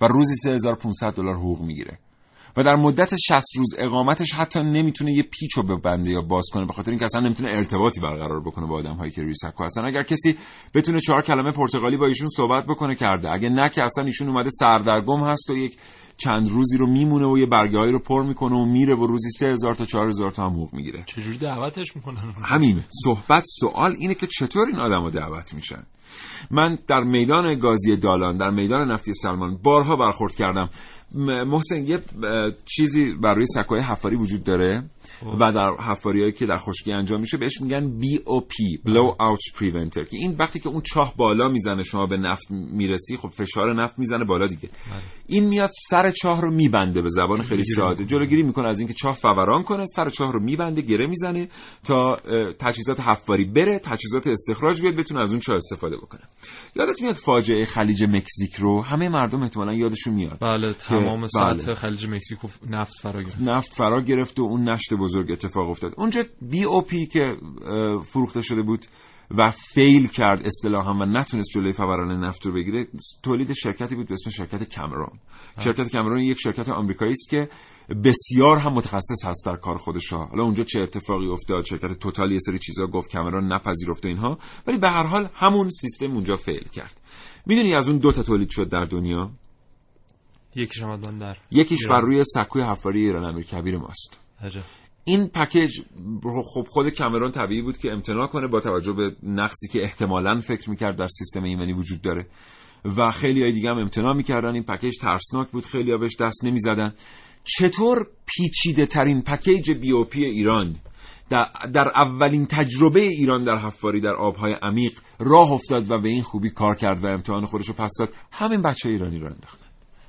و روزی 3500 دلار حقوق می‌گیره. و در مدت 60 روز اقامتش حتی نمی‌تونه یه پیچو ببنده یا باز کنه به خاطر اینکه اصلا نمی‌تونه ارتباطی برقرار بکنه با آدم هایی که روی سکو هستن. اگر کسی بتونه چهار کلمه پرتغالی با ایشون صحبت بکنه کرده. اگه نه که اصلا ایشون اومده سردرگم هست و یک چند روزی رو میمونه و یه برگه رو پر می‌کنه و میره و روزی سه هزار تا چهار هزار تا هم حقوق می‌گیره. چجوری دعوتش می‌کنن؟ همین. صحبت سوال اینه که چطور این آدم دعوت میشن؟ من در میدان گازی دالان در میدان نفتی سلمان بارها برخورد کردم. محسن یه چیزی بر روی سکوی حفاری وجود داره خب. و در حفاری که در خشکی انجام میشه بهش میگن BOP Blow Out Preventer که این وقتی که اون چاه بالا می‌زنه شما به نفت می‌رسی خب فشار نفت می‌زنه بالا دیگه. بله. این میاد سر چاه رو میبنده به زبان خیلی ساده. جلوگیری می‌کنه از اینکه چاه فوران کنه سر چاه رو میبنده گره می‌زنه تا تجهیزات حفاری بره تجهیزات استخراج بیاد بتونه از اون چاه استفاده بکنه. یادت میاد فاجعه خلیج مکزیک رو؟ همه مردم احتمالاً یادشون میاد. بله تمام سطح بله. خلیج مکزیک نفت فرا گرفت. نفت فرا گرفت و اون نشت بزرگ اتفاق افتاد. اونجا بی او پی که فروخته شده بود و فیل کرد اصطلاحا و نتونست جلوی فوران نفت رو بگیره تولید شرکتی بود به اسم شرکت کامرون. شرکت کامرون یک شرکت آمریکایی است که بسیار هم متخصص هست در کار خودش ها. حالا اونجا چه اتفاقی افتاد؟ شرکت توتال یه سری چیزا گفت کامرون نپذیرفته اینها. ولی به هر حال همون سیستم اونجا فیل کرد. می‌دونی از اون دو تا تولید شد در دنیا؟ یکیش هم در یکیش بر روی سکوی حفاری ایران امیر کبیر ماست این پکیج خب خود کامرون طبیعی بود که امتناع کنه با توجه به نقصی که احتمالا فکر می‌کرد در سیستم ایمنی وجود داره. و خیلی های دیگه هم امتناع می‌کردن. این پکیج ترسناک بود. خیلی ها بهش دست نمی‌زدن. چطور پیچیده ترین پکیج بی او پی ایران در, در اولین تجربه ایران در حفاری در آبهای عمیق راه افتاد و به این خوبی کار کرد و امتحان خودش رو پس داد؟ همین بچه ایرانی رو انداختن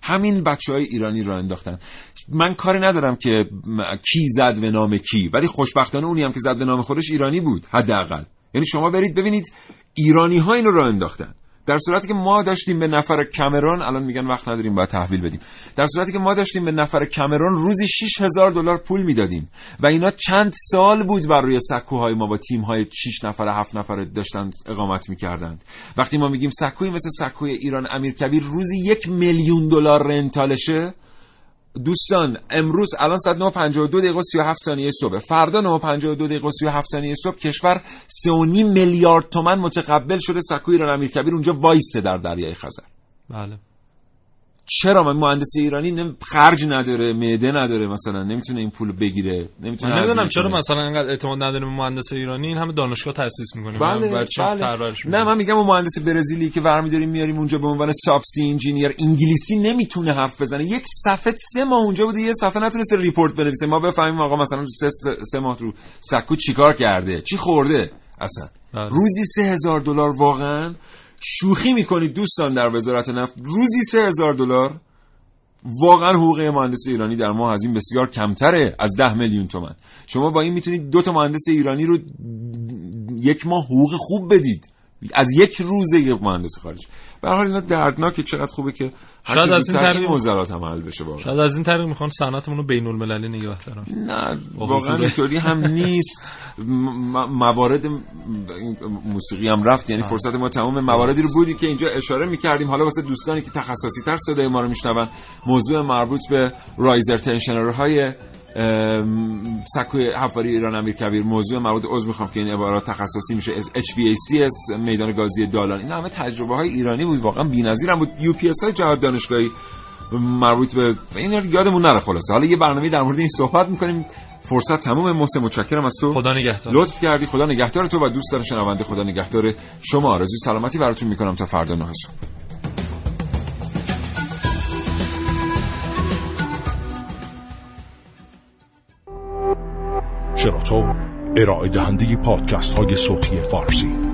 همین بچه های ایرانی رو انداختن. من کاری ندارم که کی زد به نام کی ولی خوشبختانه اونی هم که زد به نام خودش ایرانی بود حداقل. یعنی شما برید ببینید ایرانی ها اینو رو انداختن. در صورتی که ما داشتیم به نفر کمرون الان میگن وقت نداریم باید تحویل بدیم. در صورتی که ما داشتیم به نفر کمرون روزی 6000 دلار پول می‌دادیم و اینا چند سال بود بر روی سکوهای ما با تیم های 6 نفر 7 نفر داشتن اقامت می‌کردند. وقتی ما میگیم سکوی مثل سکوی ایران امیرکبیر روزی یک میلیون دلار رنتالشه دوستان امروز الان ساعت 9:52 دقیقه و 37 ثانیه صبح. فردا 9:52 دقیقه و 37 ثانیه صبح کشور 3.5 میلیارد تومن متقبل شده سکوی ایران امیرکبیر. اونجا وایسه در دریای خزر. بله. چرا من مهندس ایرانی نم خرج نداره معده نداره مثلا نمی‌تونه این پول بگیره نمی‌تونه نمی‌دونم چرا مثلا انقدر اعتماد نداریم به مهندس ایرانی این همه دانشگاه تأسیس می‌کنیم. بله بله. نه من میگم اون مهندس برزیلی که برمی‌داریم میاریم اونجا به عنوان subsea engineer انگلیسی نمی‌تونه حرف بزنه. یک صفحه سه ماه اونجا بوده یه صفحه نتونسته report بنویسه. ما بفهمیم آقا مثلا سه, سه ماه رو سکو چیکار کرده؟ چی خورده اصلا؟ بله. روزی سه هزار دلار واقعا؟ شوخی می‌کنید دوستان در وزارت نفت. روزی سه هزار دلار. واقعا حقوق مهندس ایرانی در ماه از این بسیار کمتره از ده میلیون تومن شما با این می‌تونید دو تا مهندس ایرانی رو یک ماه حقوق خوب بدید. از یک روز یک مهندس خارج. به حال اینا دردناکه چقدر خوبه که شاید از این طریق موزلات هم حل بشه واقعا. شاید از این طریق می‌خوان صنعتمون رو بین المللی نگه دارن. نه واقعا اینطوری هم نیست. موارد موسیقی هم رفت یعنی فرصت ما تمام مواردی رو بودی که اینجا اشاره می‌کردیم. حالا واسه دوستانی که تخصصی تر صدای ما رو میشنون موضوع مربوط به رایزر تنشنرهای سکوی حفاری ایران امیر کبیر موضوع مربوط عضو می‌خوام که این عبارات تخصصی میشه HVAC میدان گازی دالان. این همه تجربه های ایرانی بود واقعا بی‌نظیر هم بود. اس های جهاد دانشگاهی مربوط به این یادمون نره خلاصه. حالا یه برنامه در مورد این صحبت می‌کنیم. فرصت تموم محسن متشکرم از تو. خدا نگهدار. لطف کردی. خدا نگهدار تو و دوست شنونده. خدا نگهدار شما. آرزوی سلامتی براتون می‌کنم تا فردا نه صبح. شراطو ارائه دهنده پادکست های صوتی فارسی.